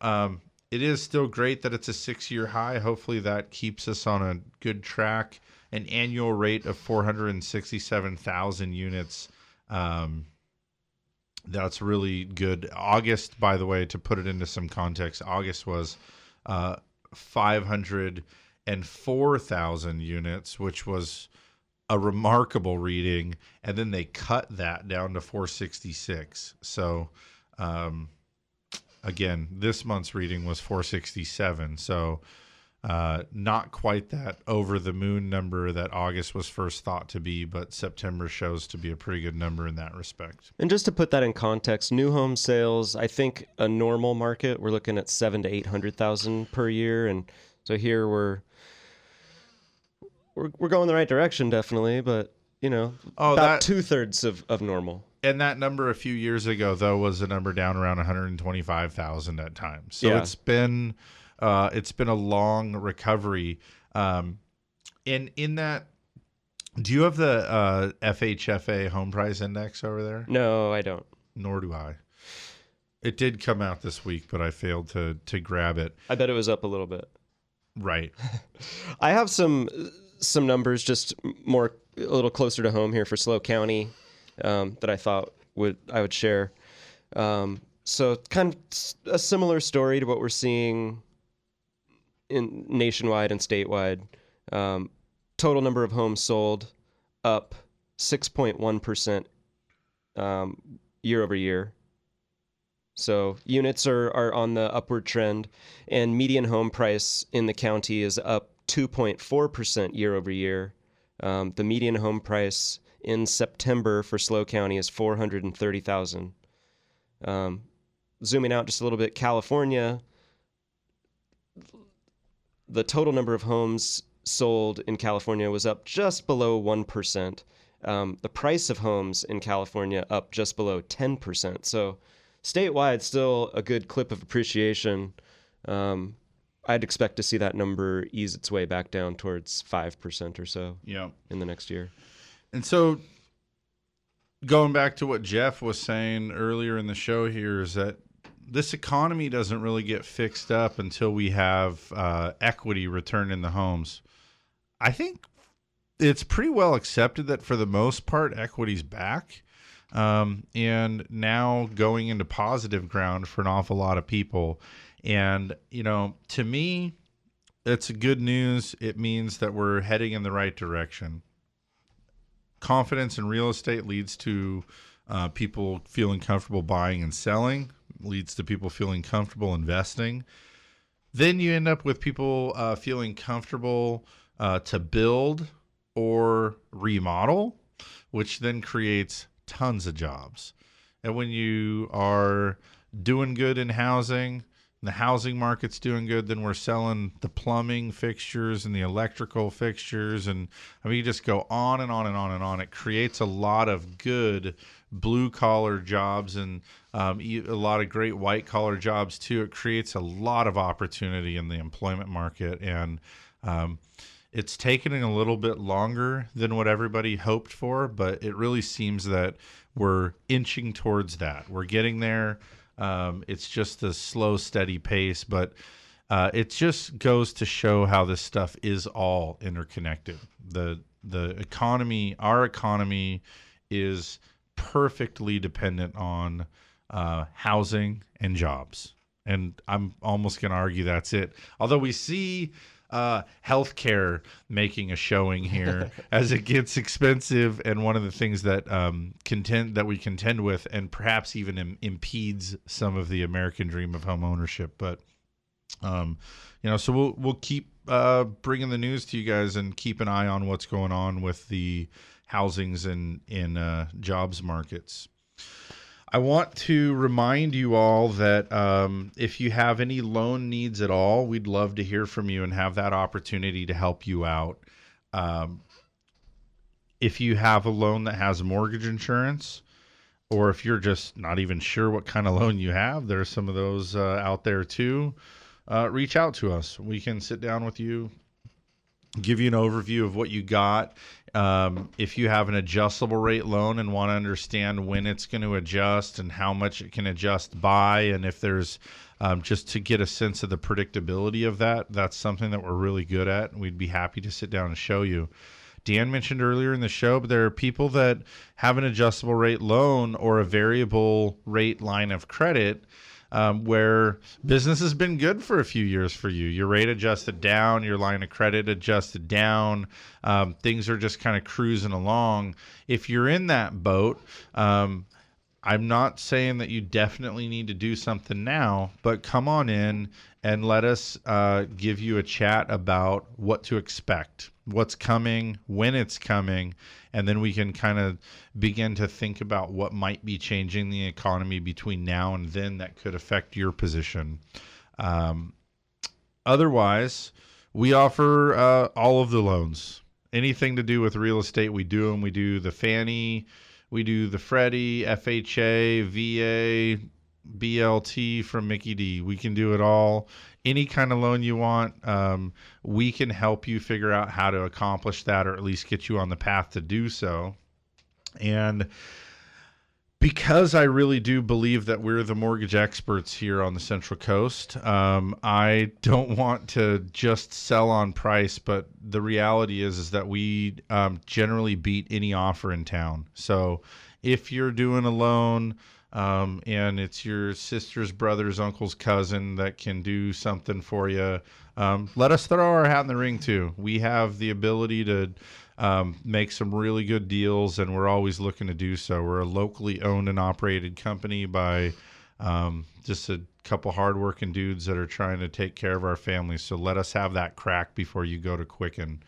um, it is still great that it's a six year high. Hopefully, that keeps us on a good track. An annual rate of 467,000 units. Um, that's really good. August, by the way, to put it into some context, August was uh, 504,000 units, which was a remarkable reading. And then they cut that down to 466. So, um, again, this month's reading was 467. So, uh, not quite that over the moon number that August was first thought to be, but September shows to be a pretty good number in that respect. And just to put that in context, new home sales, I think a normal market, we're looking at seven to eight hundred thousand per year, and so here we're we're we're going the right direction, definitely, but you know, Oh, about two thirds of, of normal. And that number a few years ago, though, was a number down around 125,000 at times. So Yeah. it's been uh, it's been a long recovery. Um, and in that, do you have the uh, FHFA home price index over there? No, I don't. Nor do I. It did come out this week, but I failed to to grab it. I bet it was up a little bit. Right. I have some some numbers just more a little closer to home here for SLO County um, that I thought would I would share. Um, so kind of a similar story to what we're seeing in nationwide and statewide. Um, total number of homes sold up 6.1 percent um, year over year. So units are, are on the upward trend, and median home price in the county is up 2.4% year over year. Um, the median home price in September for SLO County is 430,000. Um, zooming out just a little bit, California, the total number of homes sold in California was up just below 1%. Um, the price of homes in California up just below 10%. So statewide, still a good clip of appreciation. um, I'd expect to see that number ease its way back down towards five percent or so. Yeah. in the next year. And so, going back to what Jeff was saying earlier in the show, here is that this economy doesn't really get fixed up until we have uh, equity return in the homes. I think it's pretty well accepted that for the most part, equity's back. Um, and now going into positive ground for an awful lot of people. And, you know, to me, it's good news. It means that we're heading in the right direction confidence in real estate leads to uh, people feeling comfortable buying and selling, leads to people feeling comfortable investing. Then you end up with people uh, feeling comfortable uh, to build or remodel, which then creates tons of jobs. And when you are doing good in housing, the housing market's doing good, then we're selling the plumbing fixtures and the electrical fixtures. And I mean, you just go on and on and on and on. It creates a lot of good blue collar jobs and um, a lot of great white collar jobs too. It creates a lot of opportunity in the employment market. And, um, it's taken a little bit longer than what everybody hoped for, but it really seems that we're inching towards that. We're getting there. Um, it's just a slow, steady pace, but uh, it just goes to show how this stuff is all interconnected. The the economy, our economy, is perfectly dependent on uh, housing and jobs, and I'm almost going to argue that's it. Although we see uh, healthcare making a showing here as it gets expensive, and one of the things that um, contend that we contend with, and perhaps even Im- impedes some of the American dream of home ownership. But um, you know, so we'll we'll keep uh, bringing the news to you guys and keep an eye on what's going on with the housings and in uh, jobs markets. I want to remind you all that um, if you have any loan needs at all, we'd love to hear from you and have that opportunity to help you out. Um, if you have a loan that has mortgage insurance, or if you're just not even sure what kind of loan you have, there's some of those uh, out there too. Uh, reach out to us. We can sit down with you, give you an overview of what you got. Um, if you have an adjustable rate loan and want to understand when it's going to adjust and how much it can adjust by, and if there's um, just to get a sense of the predictability of that, that's something that we're really good at. And we'd be happy to sit down and show you. Dan mentioned earlier in the show, but there are people that have an adjustable rate loan or a variable rate line of credit um, where business has been good for a few years for you. Your rate adjusted down, your line of credit adjusted down. Um, things are just kind of cruising along. If you're in that boat, um, I'm not saying that you definitely need to do something now, but come on in and let us uh, give you a chat about what to expect, what's coming, when it's coming, and then we can kind of begin to think about what might be changing the economy between now and then that could affect your position. Um, otherwise, we offer uh, all of the loans. Anything to do with real estate, we do them. We do the Fannie, we do the Freddie, FHA, VA, BLT from Mickey D. We can do it all. Any kind of loan you want, um, we can help you figure out how to accomplish that or at least get you on the path to do so. And because I really do believe that we're the mortgage experts here on the Central Coast, um, I don't want to just sell on price, but the reality is is that we um, generally beat any offer in town. So if you're doing a loan um, and it's your sister's brother's uncle's cousin that can do something for you, um, let us throw our hat in the ring too. We have the ability to um, make some really good deals, and we're always looking to do so. We're a locally owned and operated company by um, just a couple hardworking dudes that are trying to take care of our families. So let us have that crack before you go to Quicken.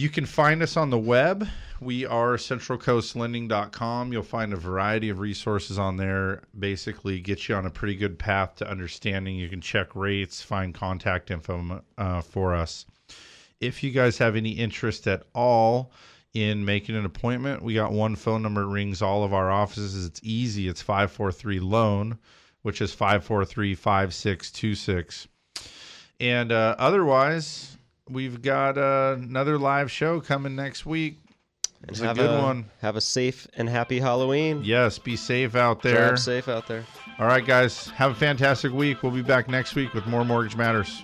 You can find us on the web. We are centralcoastlending.com. You'll find a variety of resources on there. Basically, get you on a pretty good path to understanding. You can check rates, find contact info uh, for us. If you guys have any interest at all in making an appointment, we got one phone number that rings all of our offices. It's easy. It's 543 loan which is 543 5626. And uh, otherwise, we've got uh, another live show coming next week. It's a good a, one. Have a safe and happy Halloween. Yes, be safe out there. Drive safe out there. All right, guys, have a fantastic week. We'll be back next week with more Mortgage Matters.